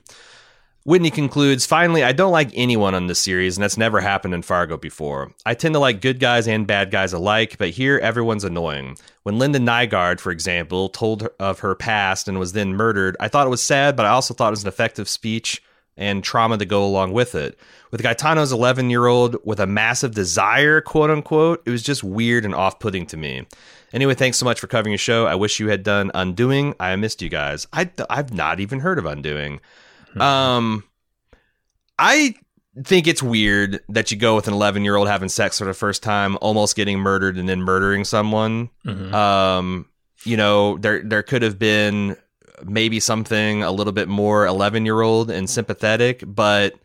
Whitney concludes, finally, I don't like anyone on this series, and that's never happened in Fargo before. I tend to like good guys and bad guys alike, but here everyone's annoying. When Linda Nygaard, for example, told of her past and was then murdered, I thought it was sad, but I also thought it was an effective speech and trauma to go along with it. With Gaetano's 11 year old with a massive desire, quote unquote, it was just weird and off putting to me. Anyway, thanks so much for covering your show. I wish you had done Undoing. I missed you guys. I, I've not even heard of Undoing. Um, I think it's weird that you go with an 11 year old having sex for the first time, almost getting murdered, and then murdering someone. Mhm. Um, you know, there there could have been maybe something a little bit more 11 year old and sympathetic, but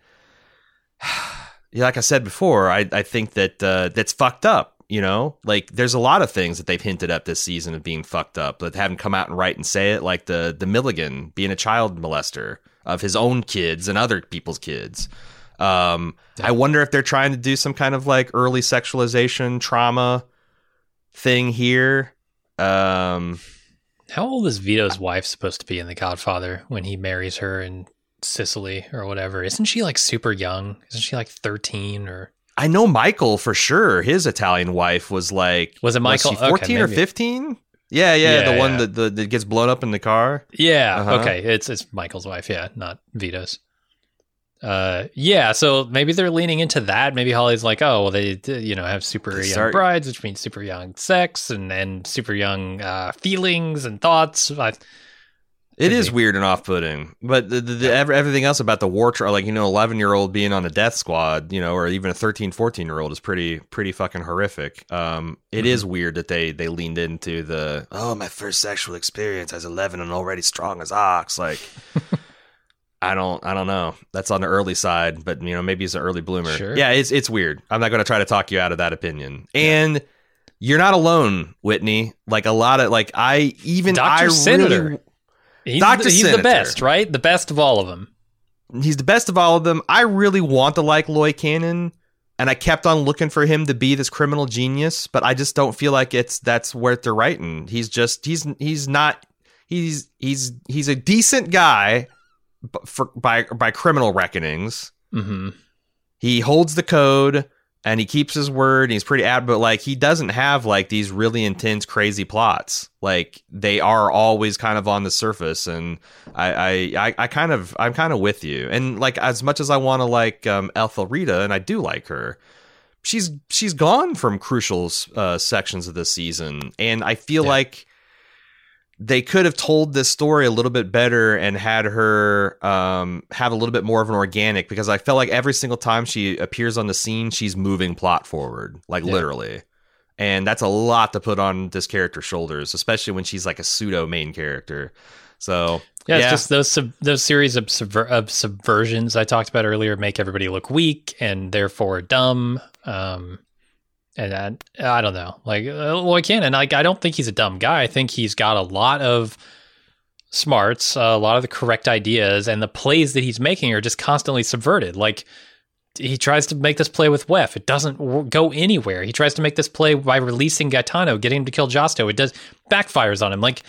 yeah, [sighs] like I said before, I I think that uh, that's fucked up. You know, like there's a lot of things that they've hinted at this season of being fucked up, but haven't come out and write and say it. Like the the Milligan being a child molester of his own kids and other people's kids. Um, I wonder if they're trying to do some kind of like early sexualization trauma thing here. Um, How old is Vito's wife supposed to be in The Godfather when he marries her in Sicily or whatever? Isn't she like super young? Isn't she like 13 or I know Michael for sure. His Italian wife was like, Was it Michael? Okay, 14 or 15? Yeah, yeah, Yeah, the one that, the, that gets blown up in the car. Yeah. Uh-huh. Okay. It's it's Michael's wife. Yeah, not Vito's. Uh, yeah. So maybe they're leaning into that. Maybe Hawley's like, oh, well, they you know have super young start- brides, which means super young sex and and super young uh, feelings and thoughts. I, It Could is be. weird and off-putting, but the, the, the, ev- everything else about the war trial, like you know, eleven-year-old being on a death squad, you know, or even a 13, 14-year-old is pretty, pretty fucking horrific. Um, it is weird that they they leaned into the oh, my first sexual experience as eleven and already strong as ox. Like, [laughs] I don't, I don't know. That's on the early side, but you know, maybe he's an early bloomer. Sure. Yeah, it's it's weird. I'm not going to try to talk you out of that opinion, and. You're not alone, Whitney. Like a lot of like I even Dr. I Senator. really he's Dr. the, he's Senator. the best, right? The best of all of them. he's the best of all of them. I really want to like Loy Cannon, and I kept on looking for him to be this criminal genius, but I just don't feel like it's that's worth the writing. He's just he's he's not he's he's he's a decent guy for by by criminal reckonings. Mm-hmm. He holds the code and he keeps his word. And he's pretty ad, but like he doesn't have like these really intense, crazy plots. Like they are always kind of on the surface, and I, I, I, I kind of, I'm kind of with you. And like as much as I want to like um, Ethelrida, and I do like her, she's she's gone from crucial uh, sections of this season, and I feel Yeah. like they could have told this story a little bit better and had her um, have a little bit more of an organic because I felt like every single time she appears on the scene, she's moving plot forward, like Yeah. literally. And that's a lot to put on this character's shoulders, especially when she's like a pseudo main character. So Yeah, it's just those sub- those series of, subver- of subversions I talked about earlier make everybody look weak and therefore dumb. Um, and I, I don't know, like uh, Loy Cannon, like I don't think he's a dumb guy. I think he's got a lot of smarts, a lot of the correct ideas, and the plays that he's making are just constantly subverted. Like he tries to make this play with Weff, it doesn't w- go anywhere. He tries to make this play by releasing Gaetano, getting him to kill Josto. It does backfires on him. Like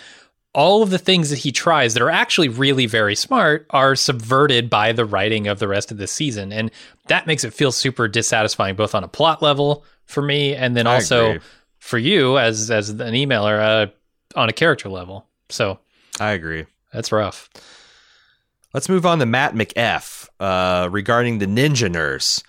all of the things that he tries that are actually really very smart are subverted by the writing of the rest of the season. And that makes it feel super dissatisfying, both on a plot level for me and then I also agree. for you as as an emailer uh, on a character level. So I agree. that's rough. Let's move on to Matt McF uh, regarding the Ninja Nurse.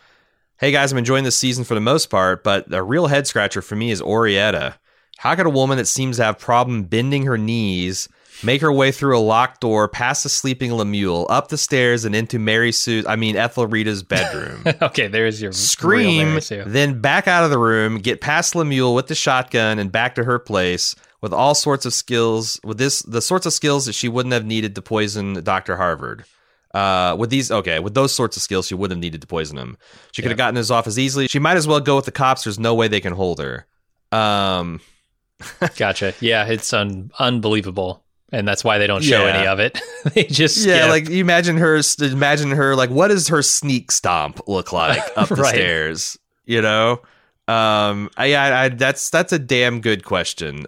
Hey guys, I'm enjoying this season for the most part, but a real head scratcher for me is Oraetta. How could a woman that seems to have problem bending her knees make her way through a locked door, past the sleeping Lemuel, up the stairs, and into Mary Sue? I mean Ethelrida's bedroom? [laughs] okay, there's your scream, then back out of the room, get past Lemuel with the shotgun and back to her place with all sorts of skills with this the sorts of skills that she wouldn't have needed to poison Dr. Harvard. Uh, with these, okay, with those sorts of skills, she wouldn't have needed to poison him. She could have gotten his office easily. She might as well go with the cops. There's no way they can hold her. Um, [laughs] Gotcha. Yeah, it's un- unbelievable. And that's why they don't show Yeah. any of it. [laughs] they just yeah, skip. like you imagine her, imagine her, like what does her sneak stomp look like [laughs] up the Right. stairs? You know, um, I, I, I, that's that's a damn good question.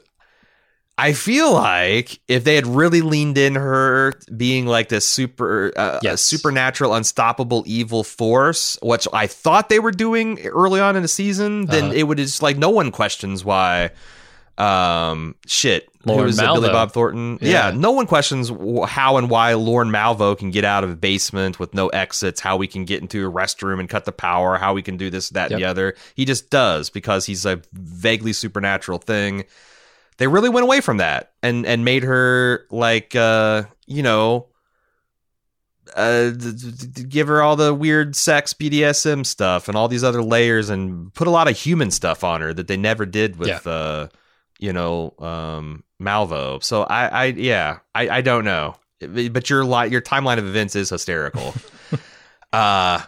I feel like if they had really leaned in her being like this super, uh, Yes. supernatural, unstoppable evil force, which I thought they were doing early on in the season, then Uh-huh. it would just like no one questions why. Um, shit, Lorne who is it, Billy Bob Thornton? Yeah. Yeah. no one questions how and why Lorne Malvo can get out of a basement with no exits, how we can get into a restroom and cut the power, how we can do this, that, and the other. He just does because he's a vaguely supernatural thing they really went away from that and and made her like uh you know uh give her all the weird sex BDSM stuff and all these other layers and put a lot of human stuff on her that they never did with Yeah. uh you know um Malvo so I I yeah I I don't know but your li- your timeline of events is hysterical [laughs] uh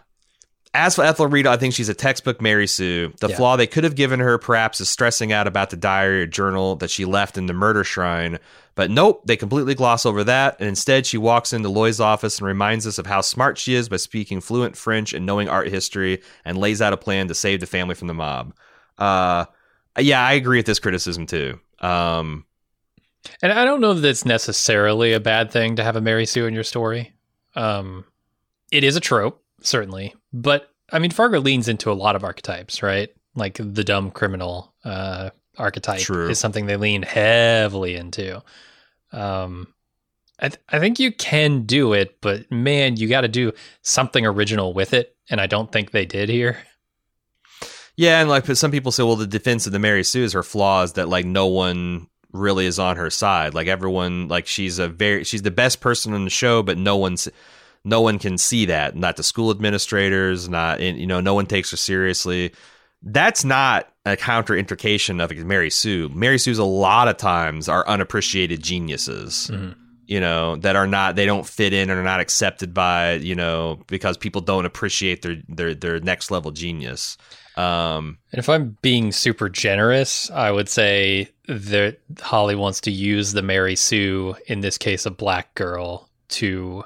as for Ethelrida, I think she's a textbook Mary Sue. The Yeah. flaw they could have given her perhaps is stressing out about the diary or journal that she left in the murder shrine. But nope, they completely gloss over that, and instead she walks into Loy's office and reminds us of how smart she is by speaking fluent French and knowing art history, and lays out a plan to save the family from the mob. Uh, yeah, I agree with this criticism too. Um, And I don't know that it's necessarily a bad thing to have a Mary Sue in your story. Um, it is a trope, certainly, but I mean, Fargo leans into a lot of archetypes, right? Like the dumb criminal uh, archetype True. is something they lean heavily into. Um, I, th- I think you can do it, but man, you got to do something original with it, and I don't think they did here. Yeah, and like but some people say, well, the defense of the Mary Sue is her flaws that like no one really is on her side. Like everyone, like she's a very she's the best person on the show, but no one's no one can see that. Not the school administrators, not you know, no one takes her seriously. That's not a counter intrication of Mary Sue. Mary Sue's a lot of times are unappreciated geniuses Mhm. you know that are not they don't fit in and are not accepted by you know because people don't appreciate their their their next level genius um And if I'm being super generous, I would say that Hawley wants to use the Mary Sue, in this case, a black girl, to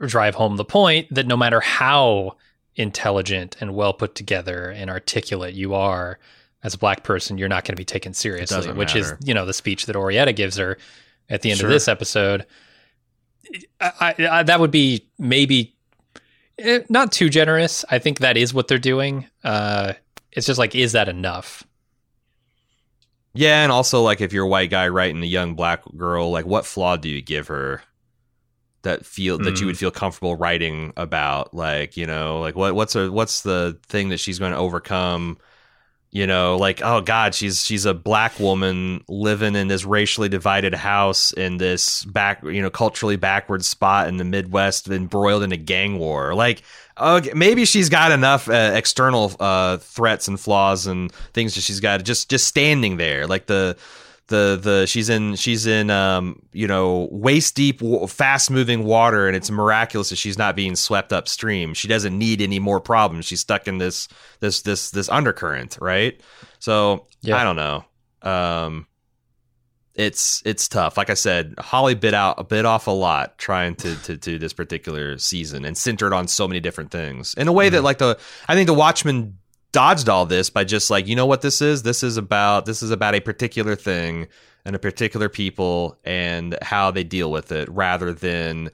drive home the point that no matter how intelligent and well put together and articulate you are as a black person, you're not going to be taken seriously, which is, you know, the speech that Oraetta gives her at the end Sure. of this episode. I, I, that would be maybe eh, not too generous. I think that is what they're doing. Uh, it's just like, is that enough? yeah and also like if you're a white guy writing a young black girl like what flaw do you give her that feel that you Mm. would feel comfortable writing about like you know like what what's a what's the thing that she's going to overcome you know like oh god she's she's a black woman living in this racially divided house in this back you know culturally backward spot in the midwest embroiled in a gang war. Like okay maybe she's got enough uh, external uh threats and flaws and things that she's got just just standing there. Like the the the she's in she's in um you know waist deep fast moving water and it's miraculous that she's not being swept upstream. She doesn't need any more problems. She's stuck in this this this this undercurrent right? So Yeah. i don't know. Um it's it's tough. Like i said hawley bit out a bit off a lot trying to to do this particular season and centered on so many different things in a way that like the i think the watchmen dodged all this by just like you know what this is? This is about this is about a particular thing and a particular people and how they deal with it rather than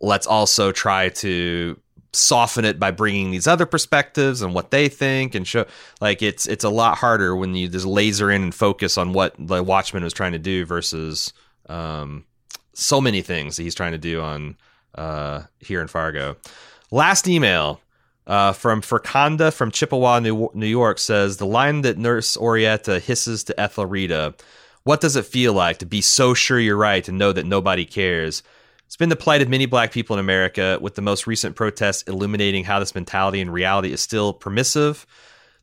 let's also try to soften it by bringing these other perspectives and what they think and show like it's it's a lot harder when you just laser in and focus on what the watchmen was trying to do versus um so many things that he's trying to do on uh here in fargo. Last email uh, from Furkanda from Chippewa, New, New York says the line that Nurse Oraetta hisses to Ethelrida, "What does it feel like to be so sure you're right and know that nobody cares?" It's been the plight of many black people in America, with the most recent protests illuminating how this mentality and reality is still permissive.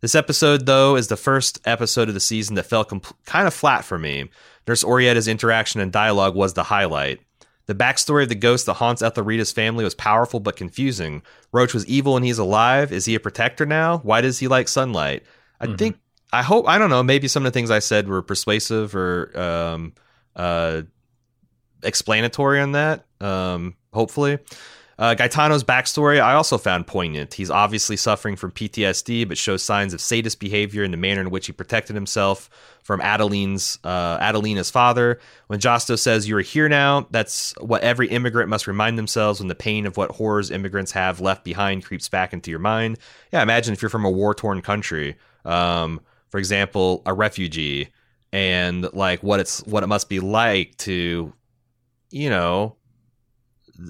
This episode, though, is the first episode of the season that fell kind of flat for me. Nurse Oraetta's interaction and dialogue was the highlight. The backstory of the ghost that haunts Ethelrida's family was powerful but confusing. Roach was evil and he's alive. Is he a protector now? Why does he like sunlight? I Mhm. think I hope I don't know. Maybe some of the things I said were persuasive or um, uh, explanatory on that. Um, hopefully. Uh, Gaetano's backstory I also found poignant. He's obviously suffering from PTSD, but shows signs of sadist behavior in the manner in which he protected himself from Adeline's uh, Adelina's father. When Josto says "You are here now," that's what every immigrant must remind themselves when the pain of what horrors immigrants have left behind creeps back into your mind. Yeah, imagine if you're from a war-torn country, um, for example, a refugee, and like what it's what it must be like to, you know,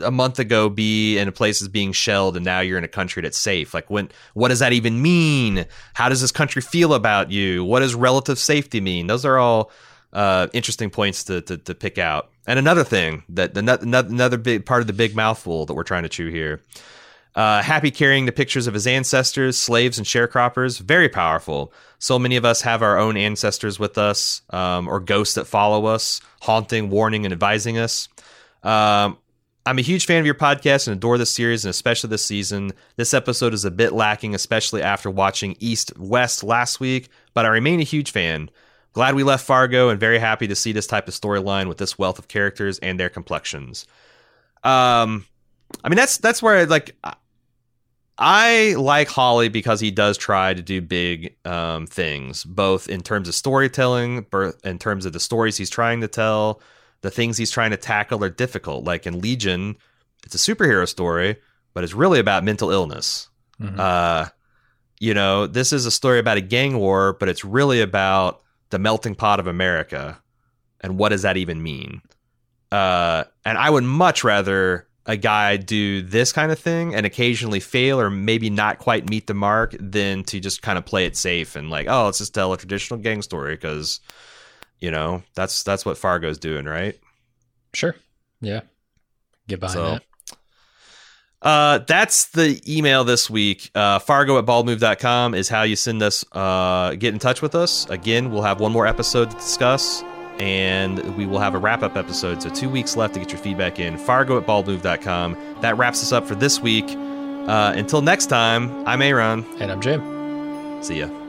a month ago be in a place that's being shelled and now you're in a country that's safe like when what does that even mean how does this country feel about you what does relative safety mean those are all uh, interesting points to, to, to pick out and another thing that the another, another big part of the big mouthful that we're trying to chew here uh, happy carrying the pictures of his ancestors, slaves, and sharecroppers. Very powerful. So many of us have our own ancestors with us, um, or ghosts that follow us, haunting, warning, and advising us. Um, I'm a huge fan of your podcast and adore this series and especially this season. This episode is a bit lacking, especially after watching East West last week, but I remain a huge fan. Glad we left Fargo and very happy to see this type of storyline with this wealth of characters and their complexions. Um, I mean that's that's where like I like Hawley because he does try to do big um, things, both in terms of storytelling, in terms of the stories he's trying to tell. The things he's trying to tackle are difficult. Like in Legion, it's a superhero story, but it's really about mental illness. Mm-hmm. Uh, you know, this is a story about a gang war, but it's really about the melting pot of America and what does that even mean? Uh, and I would much rather a guy do this kind of thing and occasionally fail or maybe not quite meet the mark than to just kind of play it safe and like, oh, let's just tell a traditional gang story because you know that's that's what Fargo's doing, right? Sure. Yeah. Get behind so, that. Uh, that's the email this week. Uh, Fargo at baldmove.com is how you send us, uh, get in touch with us. Again, we'll have one more episode to discuss and we will have a wrap up episode. So, two weeks left to get your feedback in. Fargo at baldmove.com. That wraps us up for this week. Uh, until next time, I'm Aaron. And I'm Jim. See ya.